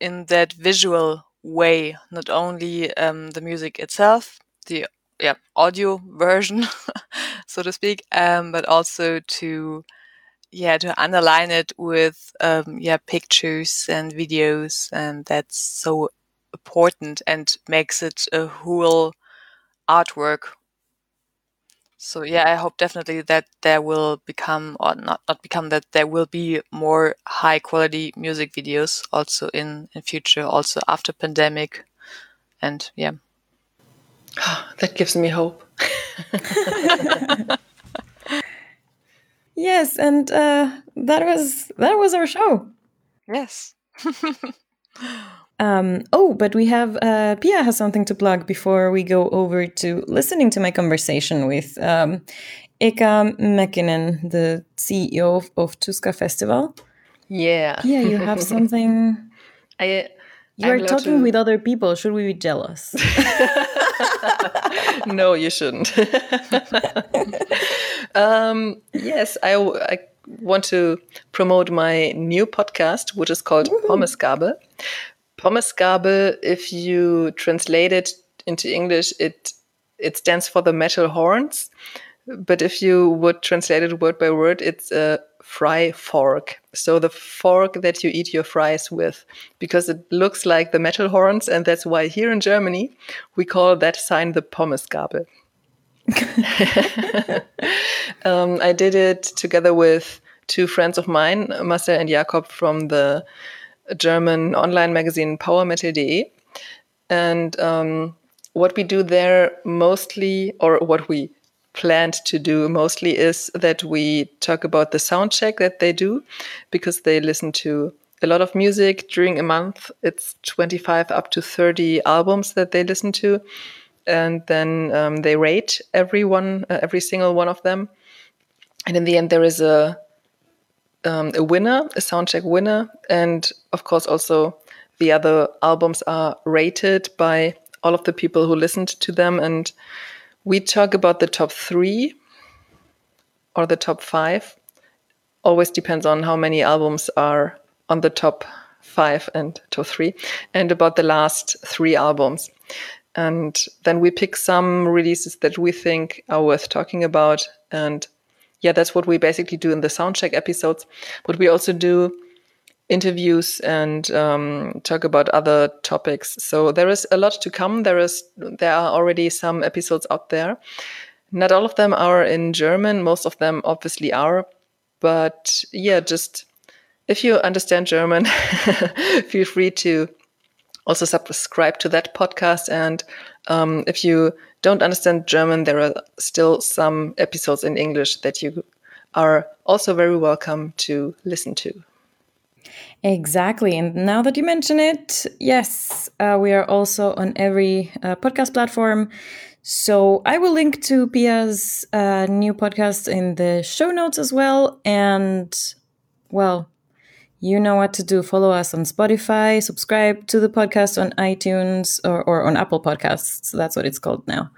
in that visual way, not only um, the music itself, the yeah audio version, [laughs] so to speak, um, but also to yeah to underline it with um, yeah pictures and videos, and that's so important and makes it a whole artwork so yeah, I hope definitely that there will become, or not not become, that there will be more high quality music videos also in in future, also after pandemic, and yeah. [gasps] that gives me hope. [laughs] [laughs] yes, and uh, that was that was our show. Yes. [laughs] Um, oh, but we have uh, Pia has something to plug before we go over to listening to my conversation with um, Eka Mäkinen, the CEO of, of Tuska Festival. Yeah. Yeah, you have [laughs] something. I. You are talking to... with other people. Should we be jealous? [laughs] no, you shouldn't. Um, yes, I, I want to promote my new podcast, which is called Pommesgabel, Pommesgabel, if you translate it into English, it it stands for the metal horns. But if you would translate it word by word, it's a fry fork. So the fork that you eat your fries with, because it looks like the metal horns, and that's why here in Germany we call that sign the Pommesgabel. [laughs] um, I did it together with two friends of mine, Marcel and Jakob from the German online magazine PowerMetal.de. And um, what we do there mostly, or what we planned to do mostly, is that we talk about the sound check that they do because they listen to a lot of music during a month. It's 25 up to 30 albums that they listen to. And then um, they rate every one, uh, every single one of them. And in the end, there is a um, a winner, a soundcheck winner, and of course also the other albums are rated by all of the people who listened to them. And we talk about the top three or the top five. Always depends on how many albums are on the top five and top three, and about the last three albums. And then we pick some releases that we think are worth talking about and yeah, that's what we basically do in the soundcheck episodes. But we also do interviews and um, talk about other topics. So there is a lot to come. There is there are already some episodes out there. Not all of them are in German. Most of them obviously are. But yeah, just if you understand German, [laughs] feel free to also subscribe to that podcast. And um, if you don't understand German, there are still some episodes in English that you are also very welcome to listen to. Exactly. And now that you mention it, yes, uh, we are also on every uh, podcast platform. So I will link to Pia's uh, new podcast in the show notes as well. And well, you know what to do. Follow us on Spotify, subscribe to the podcast on iTunes or, or on Apple Podcasts. That's what it's called now.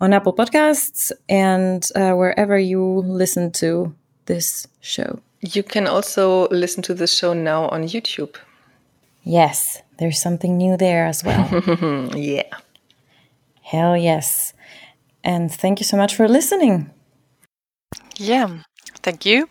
On Apple Podcasts and uh, wherever you listen to this show. You can also listen to the show now on YouTube. Yes, there's something new there as well. [laughs] yeah. Hell yes. And thank you so much for listening. Yeah, thank you.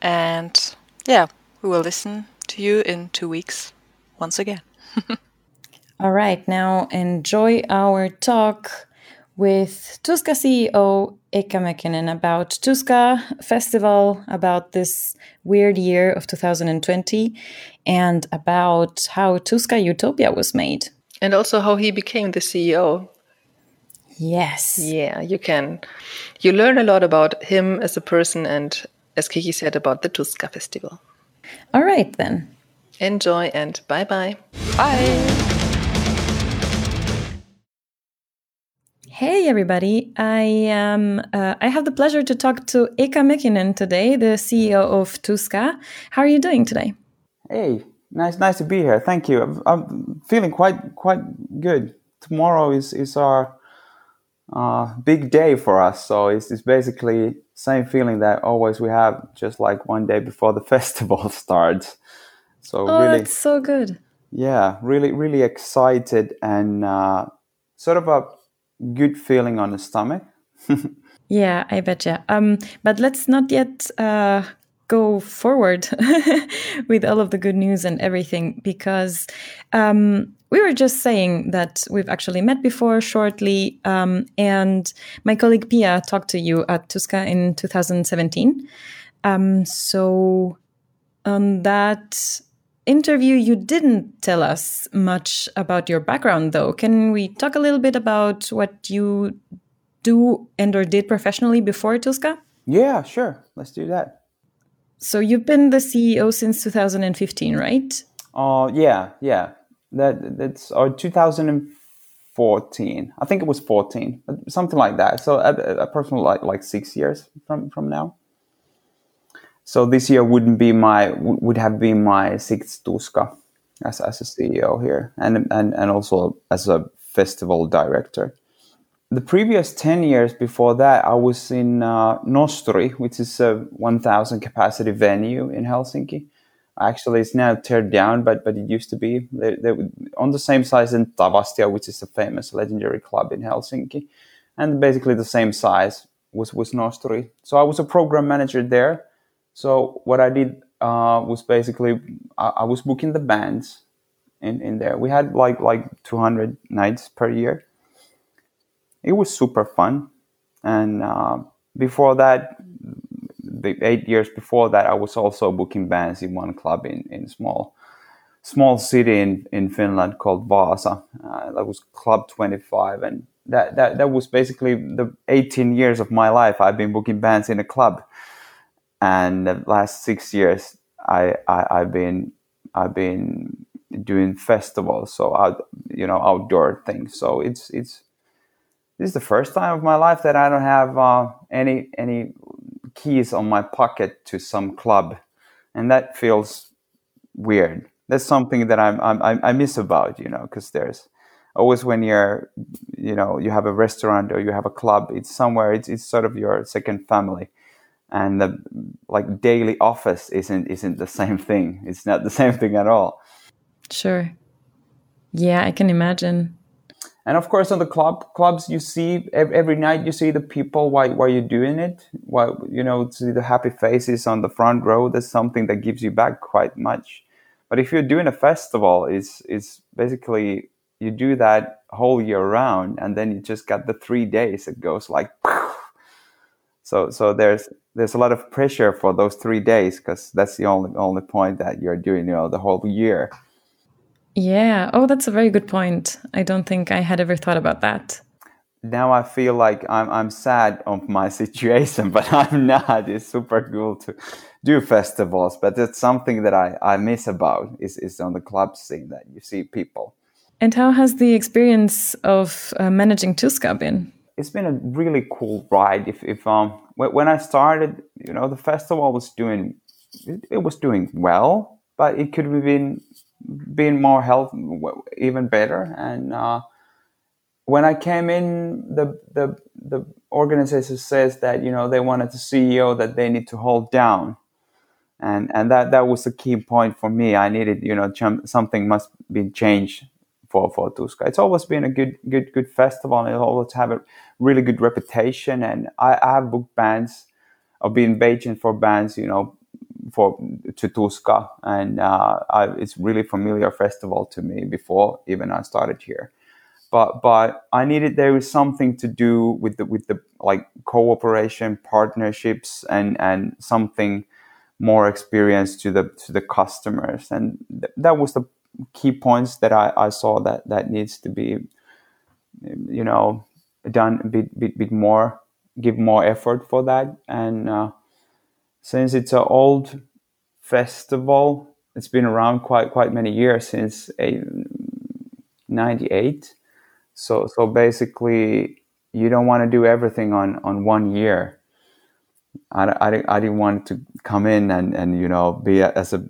And yeah, we will listen to you in two weeks once again. [laughs] All right, now enjoy our talk with Tuska CEO Eka Mäkinen about Tuska Festival, about this weird year of 2020, and about how Tuska Utopia was made. And also how he became the CEO. Yes. Yeah, you can. You learn a lot about him as a person and, as Kiki said, about the Tuska Festival. All right, then. Enjoy and bye bye. Bye. Hey everybody! I um uh, I have the pleasure to talk to Eka Mäkinen today, the CEO of Tuska. How are you doing today? Hey, nice, nice to be here. Thank you. I'm, I'm feeling quite, quite good. Tomorrow is is our uh, big day for us, so it's, it's basically same feeling that always we have, just like one day before the [laughs] festival starts. So Oh, really, that's so good. yeah, really, really excited and uh, sort of a good feeling on the stomach. [laughs] Yeah, I betcha. Um, but let's not yet uh, go forward [laughs] with all of the good news and everything because um, we were just saying that we've actually met before shortly, um, and my colleague Pia talked to you at Tuska in 2017. Um, so on that interview, you didn't tell us much about your background, though. Can we talk a little bit about what you do and or did professionally before Tuska? Yeah, sure. Let's do that. So you've been the CEO since 2015, right? Oh, yeah, yeah. That that's or 2014. I think it was 14, something like that. So uh, approximately like like six years from from now. So this year wouldn't be my would have been my sixth Tuska as as a CEO here, and and and also as a festival director. The previous ten years before that, I was in uh, Nosturi, which is a 1,000 capacity venue in Helsinki. Actually, it's now teared down, but but it used to be they, they, on the same size in Tavastia, which is a famous legendary club in Helsinki, and basically the same size was was Nosturi. So I was a program manager there. So what I did uh, was basically I, I was booking the bands in, in there. We had like like 200 nights per year. It was super fun, and uh, before that, the eight years before that, I was also booking bands in one club in in small small city in, in Finland called Vaasa. Uh, that was Club 25, and that, that that was basically the 18 years of my life. I've been booking bands in a club, and the last six years, I, I I've been I've been doing festivals, so out you know outdoor things. So it's it's this is the first time of my life that I don't have uh, any any keys on my pocket to some club, and that feels weird. That's something that I'm, I'm I miss about you know because there's always when you're you know you have a restaurant or you have a club, it's somewhere it's it's sort of your second family, and the like daily office isn't isn't the same thing. It's not the [laughs] same thing at all. Sure. Yeah, I can imagine. And of course, on the club clubs, you see every, night you see the people while while you're doing it. While you know, see the happy faces on the front row. That's something that gives you back quite much. But if you're doing a festival, it's it's basically you do that whole year round, and then you just got the three days. It goes like, [laughs] so so there's there's a lot of pressure for those three days because that's the only only point that you're doing, you know, the whole year. Yeah. Oh, that's a very good point. I don't think I had ever thought about that. Now I feel like I'm I'm sad of my [laughs] situation, but [laughs] I'm not. It's super cool to do festivals, but it's something that I, I miss about is, is on the club scene that you see people. And how has the experience of uh, managing Tuska been? It's been a really cool ride. If, if um when I started, you know, the festival was doing it, it was doing well, but it could have been been more health even better. And uh, when I came in, the the the organization says that you know they wanted the CEO that they need to hold down and and that that was a key point for me. I needed you know something must be changed for for Tuska. It's always been a good good good festival, and it always have a really good reputation. And I, I have booked bands, I've been Beijing for bands, you know, for to Tuska, and uh, I, it's really familiar festival to me before even I started here. But but I needed there was something to do with the with the like cooperation partnerships and and something more experience to the to the customers and th- that was the key points that I, I saw that that needs to be you know done a bit bit, bit more give more effort for that and uh, since it's an old festival it's been around quite quite many years since a 98 so so basically you don't want to do everything on on one year. I, I, I didn't want to come in and, and you know be a, as a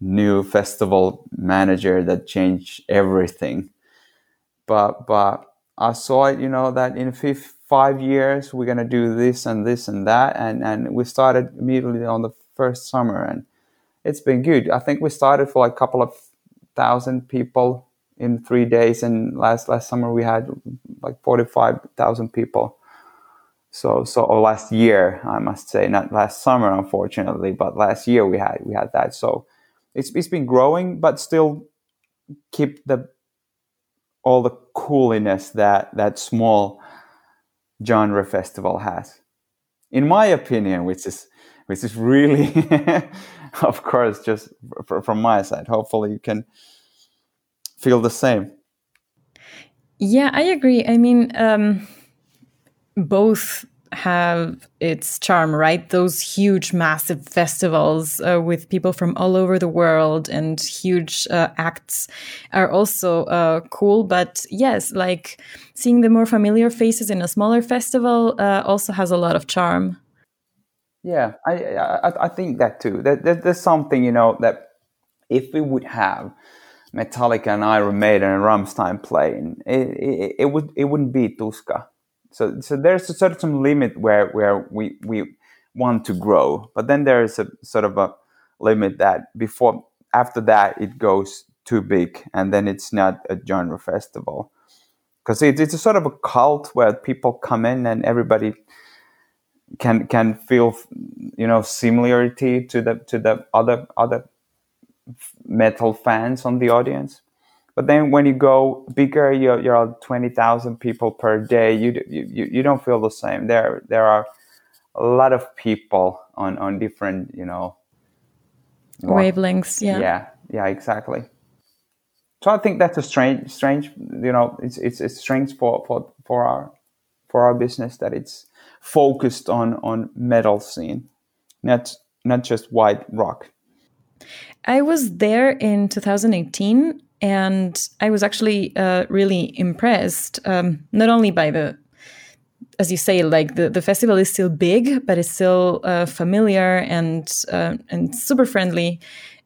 new festival manager that changed everything. But but I saw it you know that in fifth, five years we're gonna do this and this and that. And and we started immediately on the first summer and it's been good. I think we started for like a couple of thousand people in three days and last last summer we had like 45,000 people. So so or last year I must say. Not last summer unfortunately but last year we had we had that. So it's it's been growing but still keep the all the cooliness that that small genre festival has. In my opinion which is which is really [laughs] of course just from my side hopefully you can feel the same. Yeah i agree. I mean um both have its charm, right? Those huge, massive festivals uh, with people from all over the world and huge uh, acts are also uh, cool. But yes, like seeing the more familiar faces in a smaller festival uh, also has a lot of charm. Yeah, I I, I think that too. There, there's something you know that if we would have Metallica and Iron Maiden and Rammstein playing, it, it, it would it wouldn't be Tuska so, so there's a certain limit where, where we, we want to grow, but then there is a sort of a limit that before, after that, it goes too big and then it's not a genre festival. Because it, it's a sort of a cult where people come in and everybody can can feel you know similarity to the to the other other metal fans on the audience but then when you go bigger, you're, you're 20,000 people per day. You, you, you don't feel the same. There, there are a lot of people on, on different, you know, wavelengths. Yeah. Yeah. Yeah, exactly. So I think that's a strange, strange, you know, it's, it's, it's strange for, for, for our, for our business that it's focused on, on metal scene, not, not just white rock. I was there in 2018 and I was actually uh, really impressed, um, not only by the, as you say, like the, the festival is still big, but it's still uh, familiar and uh, and super friendly,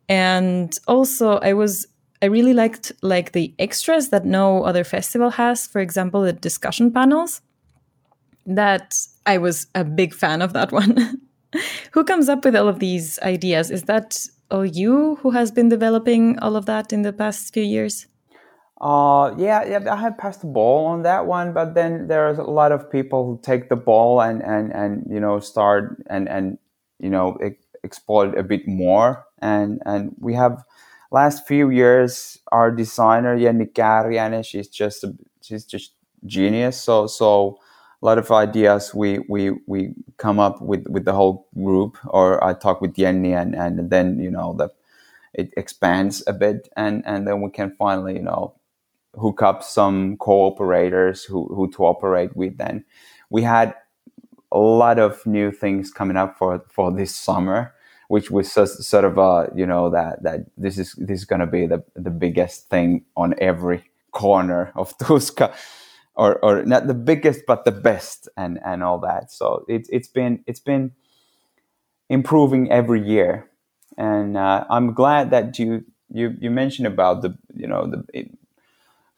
and also I was I really liked like the extras that no other festival has. For example, the discussion panels. That I was a big fan of that [laughs] one. Who comes up with all of these ideas? Is that or you who has been developing all of that in the past few years? Uh, yeah, yeah, I have passed the ball on that one, but then there's a lot of people who take the ball and, and, and you know, start and, and you know, exploit a bit more. And, and we have last few years, our designer, Jenny Kääriäinen, she's just, a, she's just genius. So, so a lot of ideas we we we come up with with the whole group or i talk with jenny and and then you know the it expands a bit, and and then we can finally you know hook up some cooperators who who to operate with. Then we had a lot of new things coming up for for this summer which was sort of a you know that that this is this is going to be the the biggest thing on every corner of [laughs] Tuska or or not the biggest but the best and and all that. So it's it's been it's been improving every year. And uh, I'm glad that you you you mentioned about the you know the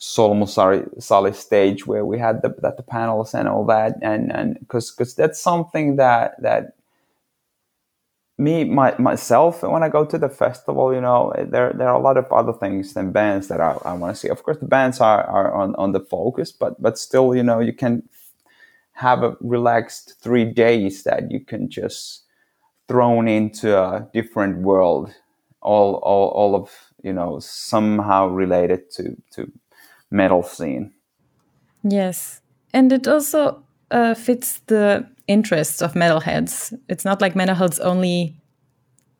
Solmusaari Sali stage where we had the that the panels and all that. And and because because that's something that that me my, myself when I go to the festival, you know, there there are a lot of other things than bands that I, I want to see. Of course, the bands are, are on, on the focus, but but still, you know, you can have a relaxed three days that you can just thrown into a different world, all all all of you know somehow related to to metal scene. Yes, and it also uh, fits the interests of metalheads. It's not like metalheads only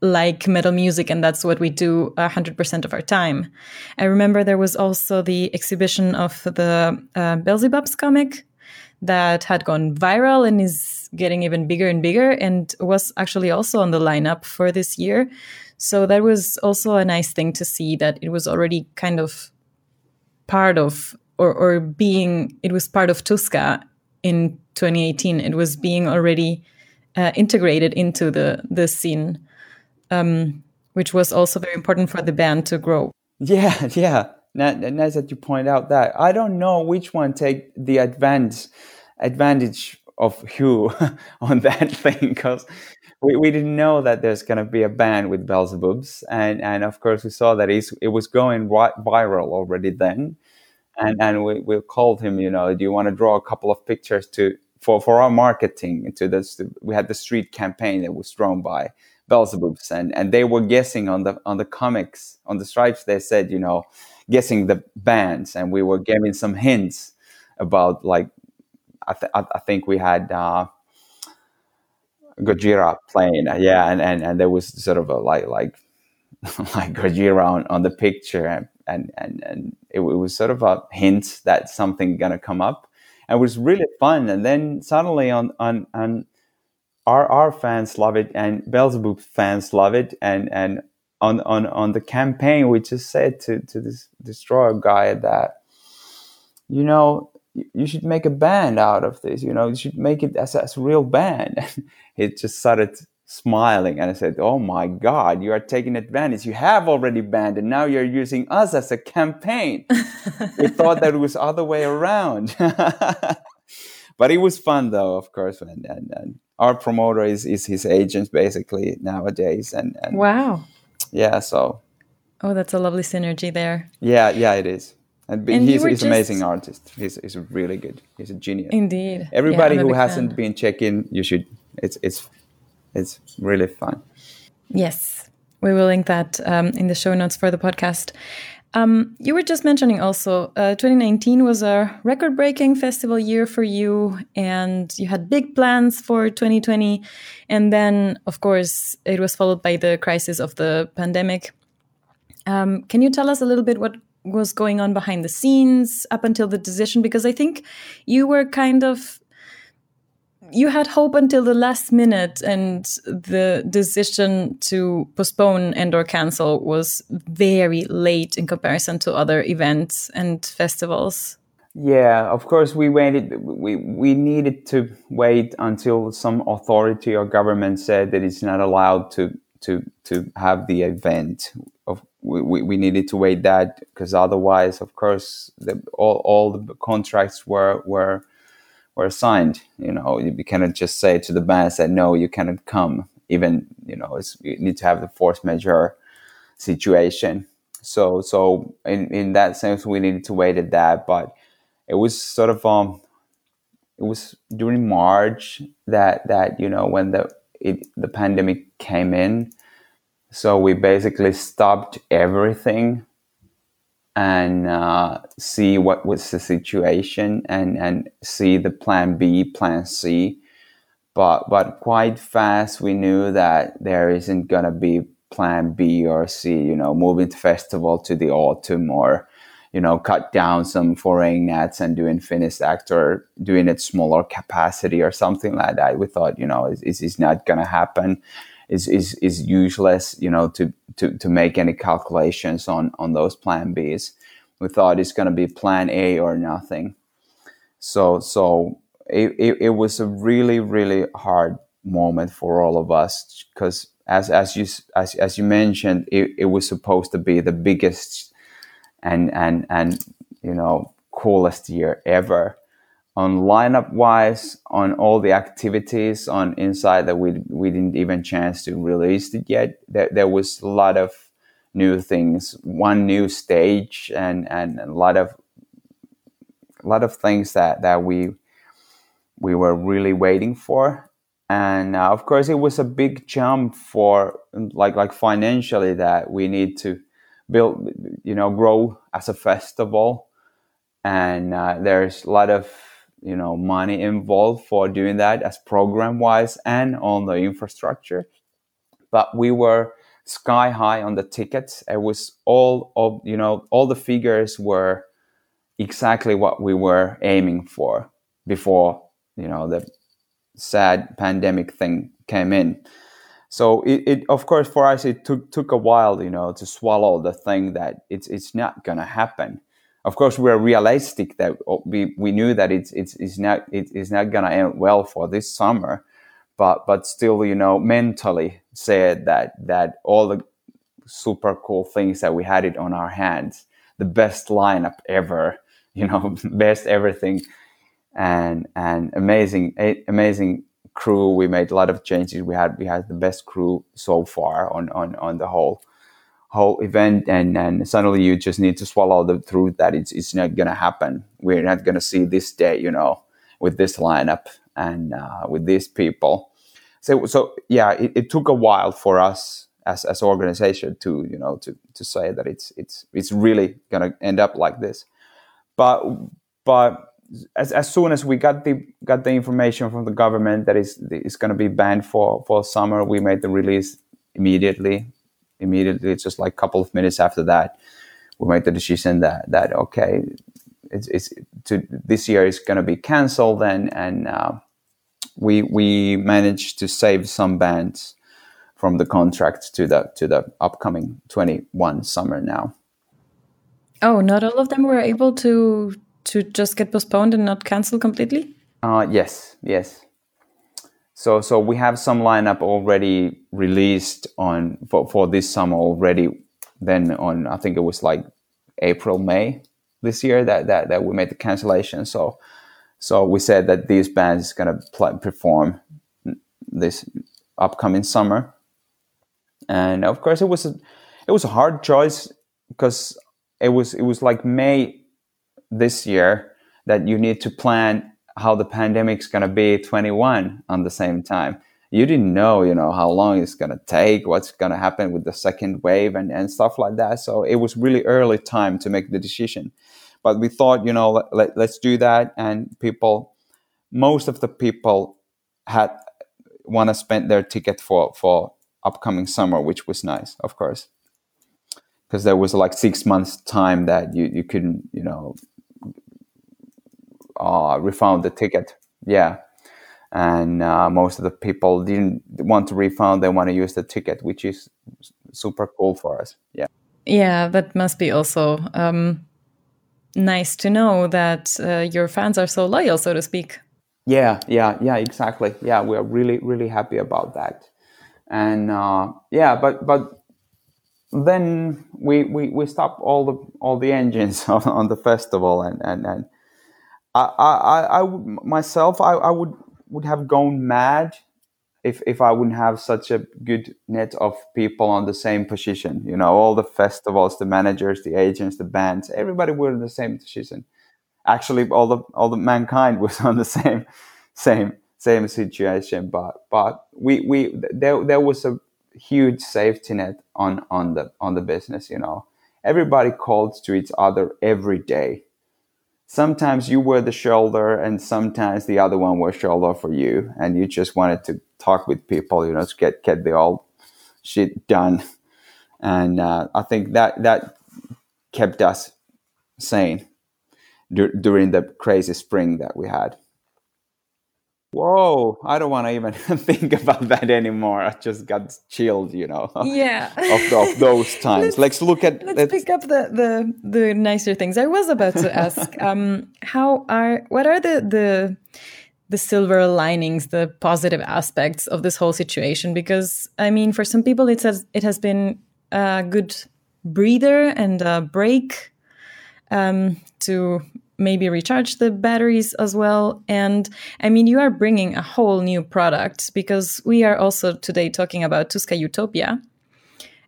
like metal music and that's what we do 100% of our time. I remember there was also the exhibition of the uh, comic that had gone viral and is getting even bigger and bigger and was actually also on the lineup for this year. So that was also a nice thing to see that it was already kind of part of or, or being it was part of Tuska in 2018. It was being already uh, integrated into the the scene, um, which was also very important for the band to grow. Yeah, yeah. Nice that you point out that. I don't know which one take the advantage advantage of who [laughs] on that [laughs] thing because we, we didn't know that there's going to be a band with Beelzebubs and and of course we saw that it was going right viral already then and and we, we called him you know do you want to draw a couple of pictures to for for our marketing to this we had the street campaign that was drawn by Beelzebubs and and they were guessing on the on the comics on the stripes. They said you know guessing the bands and we were giving some hints about like I, th- I think we had uh, Gojira playing yeah and, and and there was sort of a like like [laughs] like Gojira on, on the picture and and and, and it, it, was sort of a hint that something gonna come up and it was really fun. And then suddenly on on on our fans love it and Beelzebub fans love it. And and on on on the campaign we just said to to this destroyer guy that you know you should make a band out of this. You know you should make it as, as a real band. [laughs] He just started smiling and I said, Oh my God, you are taking advantage. You have already banned and now you're using us as a campaign. [laughs] we thought that it was other way around. [laughs] but it was fun though, of course. And, and, and, our promoter is, is his agent basically nowadays. And, and wow. Yeah, so. Oh, that's a lovely synergy there. Yeah, yeah, it is. And, and he's, he's an amazing artist. He's, he's really good. He's a genius. Indeed. Everybody yeah, who hasn't fan. been checking, you should. It's it's it's really fun. Yes, we will link that um, in the show notes for the podcast. Um, you were just mentioning also, uh, 2019 was a record breaking festival year for you, and you had big plans for 2020. And then, of course, it was followed by the crisis of the pandemic. Um, can you tell us a little bit what was going on behind the scenes up until the decision? Because I think you were kind of you had hope until the last minute and the decision to postpone and or cancel was very late in comparison to other events and festivals. Yeah of course we waited we we needed to wait until some authority or government said that it's not allowed to to to have the event. Of we, we needed to wait that because otherwise of course the, all, all the contracts were were were assigned. You know, you cannot just say to the bands that no, you cannot come. Even you know, you need to have the force majeure situation. So, so in in that sense, we needed to wait at that. But it was sort of um, it was during March that that you know when the it, the pandemic came in. So we basically stopped everything and uh, see what was the situation and, and see the plan B, plan C. But, but quite fast, we knew that there isn't going to be plan B or C, you know, moving the festival to the autumn or, you know, cut down some foreign nets and doing Finnish act or doing it smaller capacity or something like that. We thought, you know, is is not going to happen. Is, is is useless, you know, to, to to make any calculations on on those plan Bs. We thought it's going to be plan A or nothing. So so it, it, it was a really really hard moment for all of us because as as you as, as you mentioned it, it was supposed to be the biggest and and and you know coolest year ever on lineup wise on all the activities on inside that we we didn't even chance to release it yet. There, there was a lot of new things one new stage and and a lot of a lot of things that that we we were really waiting for. And uh, of course it was a big jump for like like financially that we need to build you know grow as a festival. And uh, there's a lot of you know money involved for doing that as program wise and on the infrastructure but we were sky high on the tickets it was all of you know all the figures were exactly what we were aiming for before you know the sad pandemic thing came in. So it, it of course for us it took took a while, you know, to swallow the thing that it's it's not gonna happen. Of course, we're realistic that we, we knew that it's it's, it's not it's not gonna end well for this summer, but but still, you know, mentally said that that all the super cool things that we had it on our hands, the best lineup ever, [laughs] you know, [laughs] best everything and and amazing amazing crew. We made a lot of changes. We had we had the best crew so far on on on the whole whole event and and suddenly you just need to swallow the truth that it's it's not gonna happen. We're not gonna see this day, you know, with this lineup and uh, with these people. So so yeah, it, it took a while for us as as organization to you know to to say that it's it's it's really gonna end up like this, but but as, as soon as we got the got the information from the government that is is going to be banned for for summer, we made the release immediately. Immediately, It's just like a couple of minutes after that, we made the decision that that okay, it's, it's to this year is going to be cancelled, and and uh, we we managed to save some bands from the contract to the to the upcoming 21 summer now. Oh, not all of them were able to to just get postponed and not cancel completely? Uh, yes, yes. So, so we have some lineup already released on for, for this summer already. Then on, I think it was like April, May this year that that, that we made the cancellation. So, so we said that these bands is gonna perform this upcoming summer, and of course it was a it was a hard choice because it was it was like May this year that you need to plan how the pandemic's going to be 21 on the same time. You didn't know you know how long it's going to take what's going to happen with the second wave and, and stuff like that. So it was really early time to make the decision. But we thought you know let, let, let's do that. And people most of the people had want to spend their ticket for for upcoming summer which was nice of course. Because there was like six months time that you, you couldn't you know uh, refund the ticket. Yeah. And uh, most of the people didn't want to refund; they want to use the ticket, which is super cool for us. Yeah. Yeah, that must be also um, nice to know that uh, your fans are so loyal, so to speak. Yeah, yeah, yeah, exactly. Yeah, we're really, really happy about that. And uh, yeah, but but then we, we, we stopped all the all the engines [laughs] on, on the festival and, and, and I, I, I myself, I, I would would have gone mad if if I wouldn't have such a good net of people on the same position. You know, all the festivals, the managers, the agents, the bands, everybody were in the same position. Actually, all the all the mankind [laughs] was on the same same same situation. But but we we there there was a huge safety net on on the on the business. You know, everybody called to each other every day sometimes you were the shoulder and sometimes the other one was shoulder for you and you just wanted to talk with people you know to get get the old shit done and uh, I think that that kept us sane dur- during the crazy spring that we had. Whoa! I don't want to even [laughs] think about that anymore. I just got chilled, you know. [laughs] Yeah. of, of those [laughs] times. let's, look at. Let's, let's, pick up the, the the nicer things. I was about to ask, um, how are what are the the the silver linings, the positive aspects of this whole situation? Because I mean, for some people, it has it has been a good breather and a break um, to maybe recharge the batteries as well. And I mean, you are bringing a whole new product because we are also today talking about Tuska Utopia,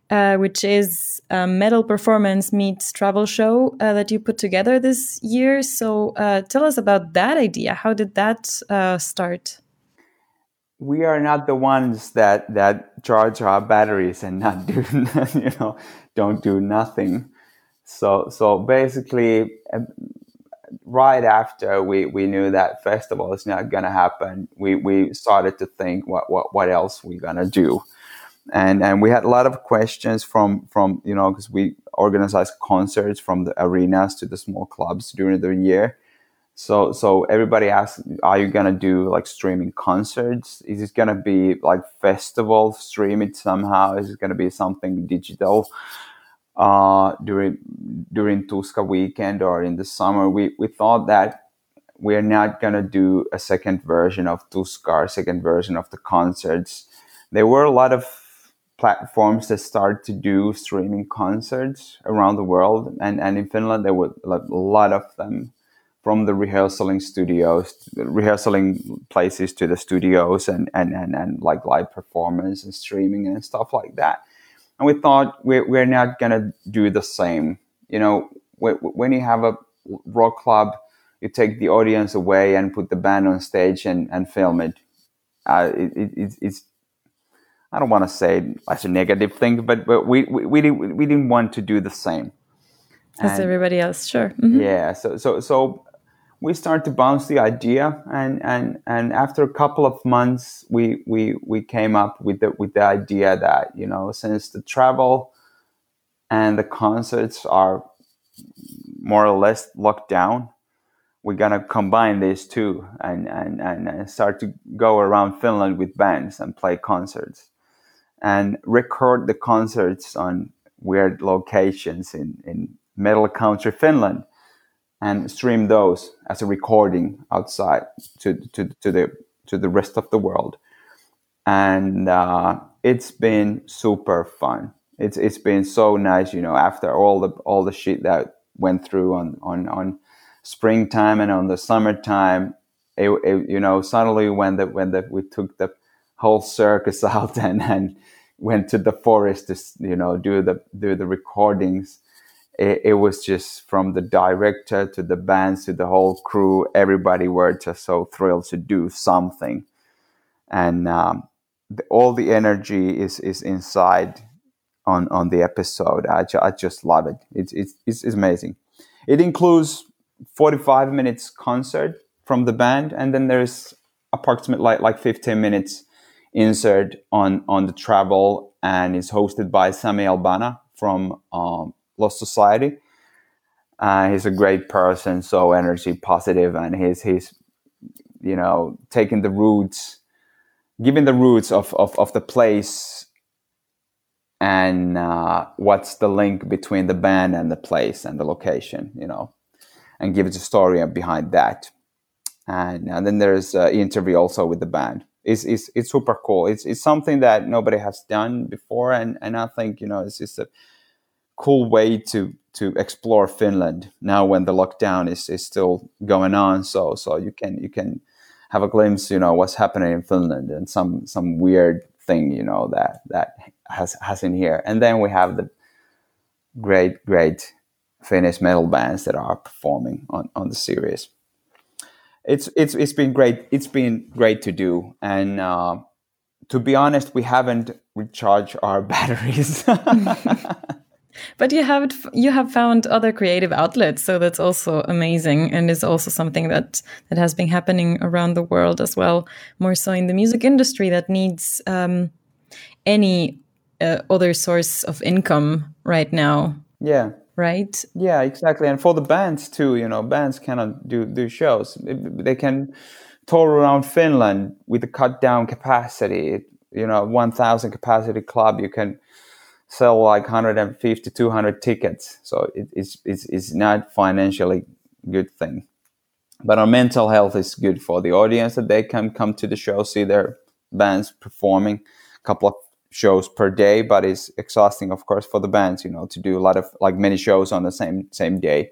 uh, which is a metal performance meets travel show uh, that you put together this year. So uh, tell us about that idea. How did that uh, start? We are not the ones that that charge our batteries and not do, [laughs] you know, don't do nothing. So so basically, right after we, we knew that festival is not going to happen, we, we started to think what, what, what else we're going to do. And, and we had a lot of questions from, from you know, because we organized concerts from the arenas to the small clubs during the year. So, so everybody asked, are you going to do like streaming concerts? Is it going to be like festival, stream it somehow? Is it going to be something digital? Uh, during during Tuska weekend or in the summer, we, we thought that we're not gonna do a second version of Tuska, second version of the concerts. There were a lot of platforms that started to do streaming concerts around the world, and, and in Finland there were a lot of them, from the rehearsing studios, rehearsing places to the studios, and and and, and like live performance and streaming and stuff like that and we thought we're, we're not going to do the same. You know, when you have a rock club, you take the audience away and put the band on stage and, and film it. Uh, it, it it's, I don't want to say as a negative thing, but, but we, we, we, didn't, we didn't want to do the same. As and, everybody else, sure. Mm-hmm. Yeah. So, so, so we started to bounce the idea and and and after a couple of months we we we came up with the with the idea that you know since the travel and the concerts are more or less locked down we're gonna combine these two and and and start to go around Finland with bands and play concerts and record the concerts on weird locations in in metal country Finland and stream those as a recording outside to, to, to the to the rest of the world. And uh, it's been super fun. It's it's been so nice you know after all the all the shit that went through on on on springtime and on the summertime it, it, you know suddenly when the when the we took the whole circus [laughs] out and and went to the forest to you know do the do the recordings it, it, was just from the director to the bands to the whole crew everybody were just so thrilled to do something. And um, the, all the energy is is inside on on the episode. I, ju- I just love it. It's, it's it's amazing. It includes 45 minutes concert from the band and then there's approximately like, like 15 minutes insert on on the travel and is hosted by Samy Elbanna from um, Lost Society. Uh, he's a great person, so energy positive, and he's he's you know taking the roots, giving the roots of of, of the place, and uh, what's the link between the band and the place and the location, you know, and gives a story behind that. And, and then there's an interview also with the band. It's, it's, it's super cool. It's, it's something that nobody has done before, and, and I think you know it's just a cool way to to explore Finland now when the lockdown is, is still going on. So so you can you can have a glimpse, you know, what's happening in Finland and some some weird thing, you know, that that has has in here. And then we have the great great Finnish metal bands that are performing on, on the series. It's it's it's been great. It's been great to do, and uh, to be honest, we haven't recharged our [laughs] batteries. [laughs] but you have you have found other creative outlets so that's also amazing and is also something that that has been happening around the world as well more so in the music industry that needs um, any uh, other source of income right now, Yeah. right? Yeah, exactly. And for the bands too, you know, bands cannot do do shows. They can tour around Finland with a cut down capacity. You know, one thousand capacity club, you can sell like 150, 200 tickets. So it, it's it's it's not financially good thing. But our mental health is good for the audience that they can come to the show, see their bands performing a couple of shows per day, but it's exhausting, of course, for the bands, you know, to do a lot of like many shows on the same same day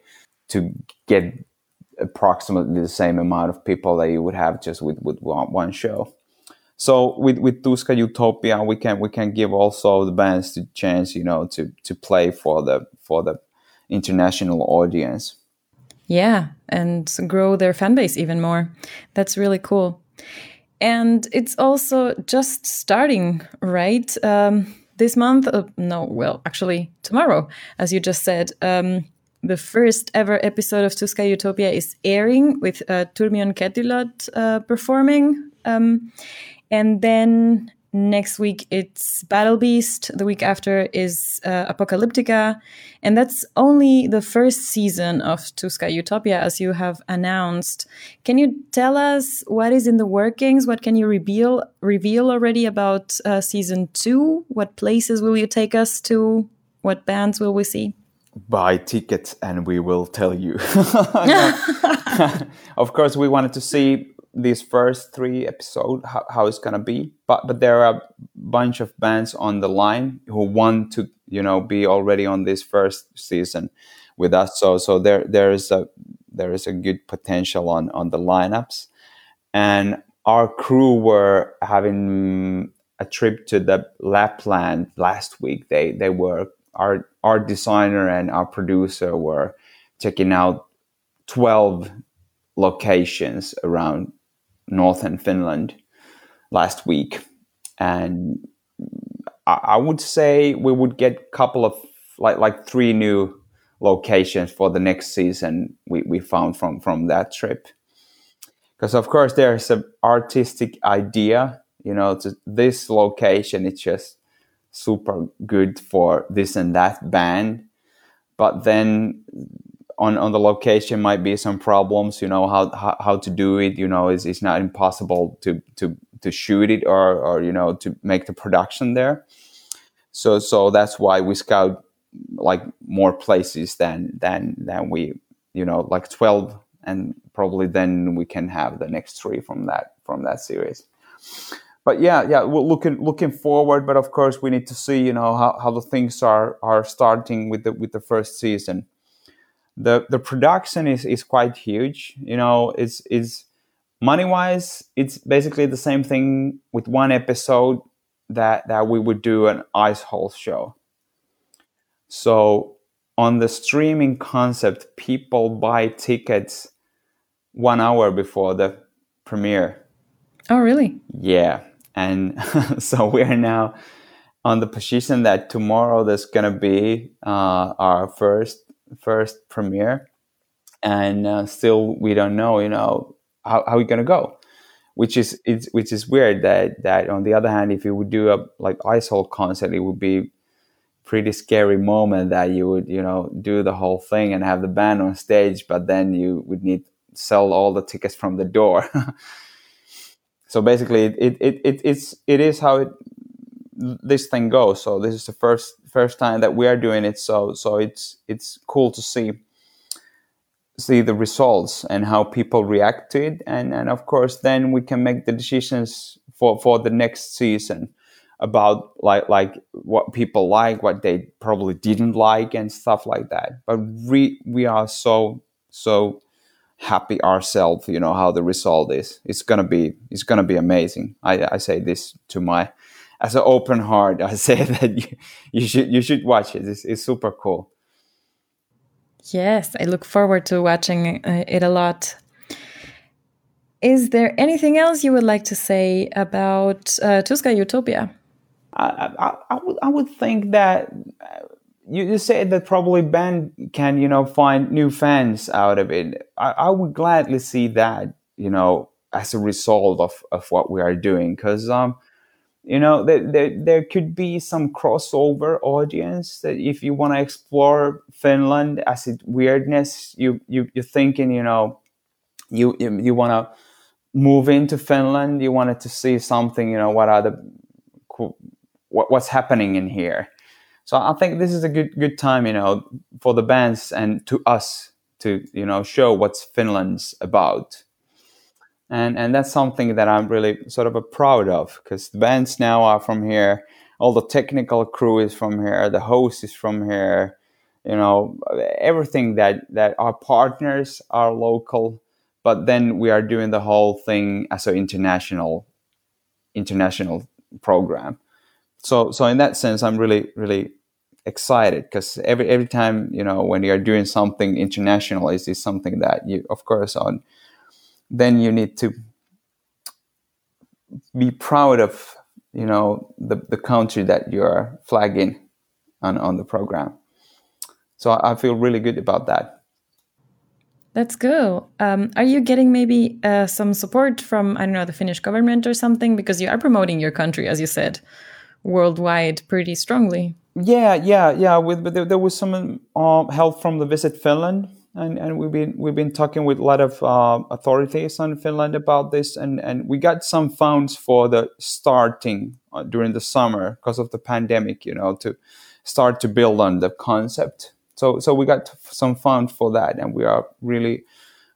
to get approximately the same amount of people that you would have just with with one, one show. So with with Tuska Utopia, we can we can give also the bands the chance, you know, to to play for the for the international audience. Yeah, and grow their fan base even more. That's really cool. And it's also just starting, right? Um, this month, uh, no, well, actually, tomorrow, as you just said, um, the first ever episode of Tuska Utopia is airing with uh, Turmion Kätilöt uh, performing. Um, and then next week it's Battle Beast. The week after is uh, Apocalyptica. And that's only the first season of Tuska Utopia, as you have announced. Can you tell us what is in the workings? What can you reveal reveal already about uh, season two? What places will you take us to? What bands will we see? buy tickets and we will tell you. [laughs] [laughs] of course, we wanted to see these first three episodes how, how it's gonna be, but but there are a bunch of bands on the line who want to you know be already on this first season with us. So so there there is a there is a good potential on on the lineups, and our crew were having a trip to the Lapland last week. They they were our art designer and our producer were checking out 12 locations around northern Finland last week. And I, I would say we would get a couple of like like three new locations for the next season we, we found from from that trip. Because of course there's an artistic idea, you know, this location it's just super good for this and that band but then on on the location might be some problems you know how how, how to do it you know it's, it's not impossible to to to shoot it or or you know to make the production there so so that's why we scout like more places than than than we you know like 12 and probably then we can have the next three from that from that series but yeah, yeah, we're looking looking forward. But of course, we need to see, you know, how, how the things are are starting with the with the first season. The the production is is quite huge. You know, it's is money wise, it's basically the same thing with one episode that that we would do an ice hole show. So on the streaming concept, people buy tickets one hour before the premiere. Oh, really? Yeah, and [laughs] so we are now on the position that tomorrow there's gonna be uh, our first first premiere, and uh, still we don't know, you know, how how we gonna go, which is it's which is weird that that on the other hand, if you would do a like ice hole concert, it would be pretty scary moment that you would you know do the whole thing and have the band on stage, but then you would need sell all the tickets from the door. [laughs] so basically it, it, it it's it is how it this thing goes so this is the first first time that we are doing it so so it's it's cool to see see the results and how people react to it and and of course then we can make the decisions for for the next season about like like what people like what they probably didn't like and stuff like that. But we we are so so happy ourselves you know how the result is. It's gonna be it's gonna be amazing. I, I say this to my as an open heart i [laughs] say that you, you should you should watch it it's, it's super cool Yes, I look forward to watching uh, it a lot. Is there anything else you would like to say about uh, Tuska Utopia? I, I, I, would, I would think that uh, you, you said that probably band can you know find new fans out of it I, I would gladly see that you know as a result of, of what we are doing because um you know there, there, there could be some crossover audience that if you want to explore finland as its weirdness you, you you're thinking you know you you, you want to move into finland you wanted to see something you know what are the what, what's happening in here. So i think this is a good good time you know for the bands and to us to you know show what's finland's about and and that's something that I'm really sort of proud of because the bands now are from here. All the technical crew is from here. The host is from here. You know, everything that that our partners are local, but then we are doing the whole thing as an international international program. So so in that sense, I'm really really excited because every every time you know when you're doing something international, is something that you of course on then you need to be proud of you know the, the country that you're flagging on, on the program. So I, I feel really good about that. That's cool um, are you getting maybe uh, some support from i don't know the finnish government or something? Because you are promoting your country as you said worldwide pretty strongly. Yeah yeah yeah. With, but there, there was some uh, help from the visit finland and, and we've been we've been talking with a lot of uh, authorities in Finland about this, and, and we got some funds for the starting uh, during the summer because of the pandemic, you know, to start to build on the concept. So so we got some funds for that, and we are really,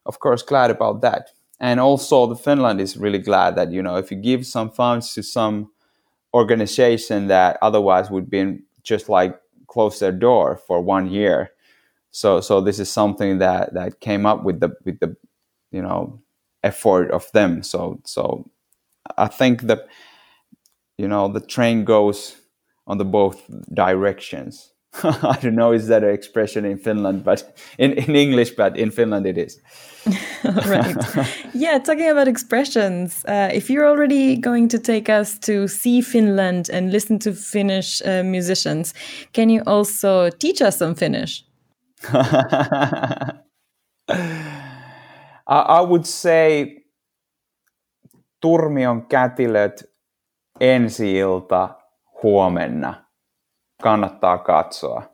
of course, glad about that. And also, the Finland is really glad that you know if you give some funds to some organization that otherwise would be just like close their door for one year so so this is something that that came up with the with the you know effort of them. So so i think that you know the train goes on the both directions. [laughs] I don't know is that an expression in finland but [laughs] in, in english but in finland it is. [laughs] Right. Yeah talking about expressions uh, if you're already going to take us to see finland and listen to finnish uh, musicians can you also teach us some finnish I, would say Turmion kätilöt ensi ilta huomenna. Kannattaa katsoa.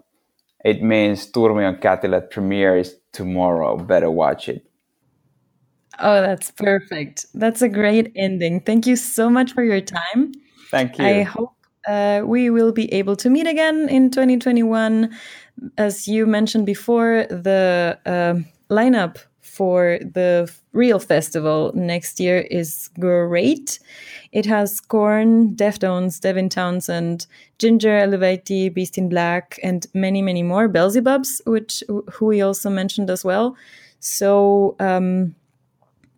It means Turmion kätilöt premiere is tomorrow. Better watch it. Oh, that's perfect. That's a great ending. Thank you so much for your time. Thank you. I hope uh, we will be able to meet again in 2021 as you mentioned before, the uh, lineup for the real festival next year is great. It has Korn, Deftones, Devin Townsend, Jinjer, Elevati, Beast in Black, and many, many more. Beelzebubs, which who we also mentioned as well. So um,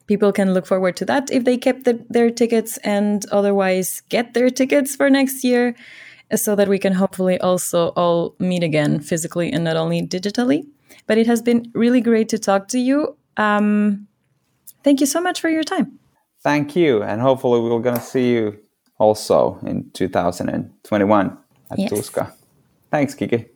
people can look forward to that if they kept the, their tickets, and otherwise get their tickets for next year so that we can hopefully also all meet again physically and not only digitally. But it has been really great to talk to you. Um, thank you so much for your time. Thank you. And hopefully, we're going to see you also in 2021 at yes. Tuska. Thanks, Kiki.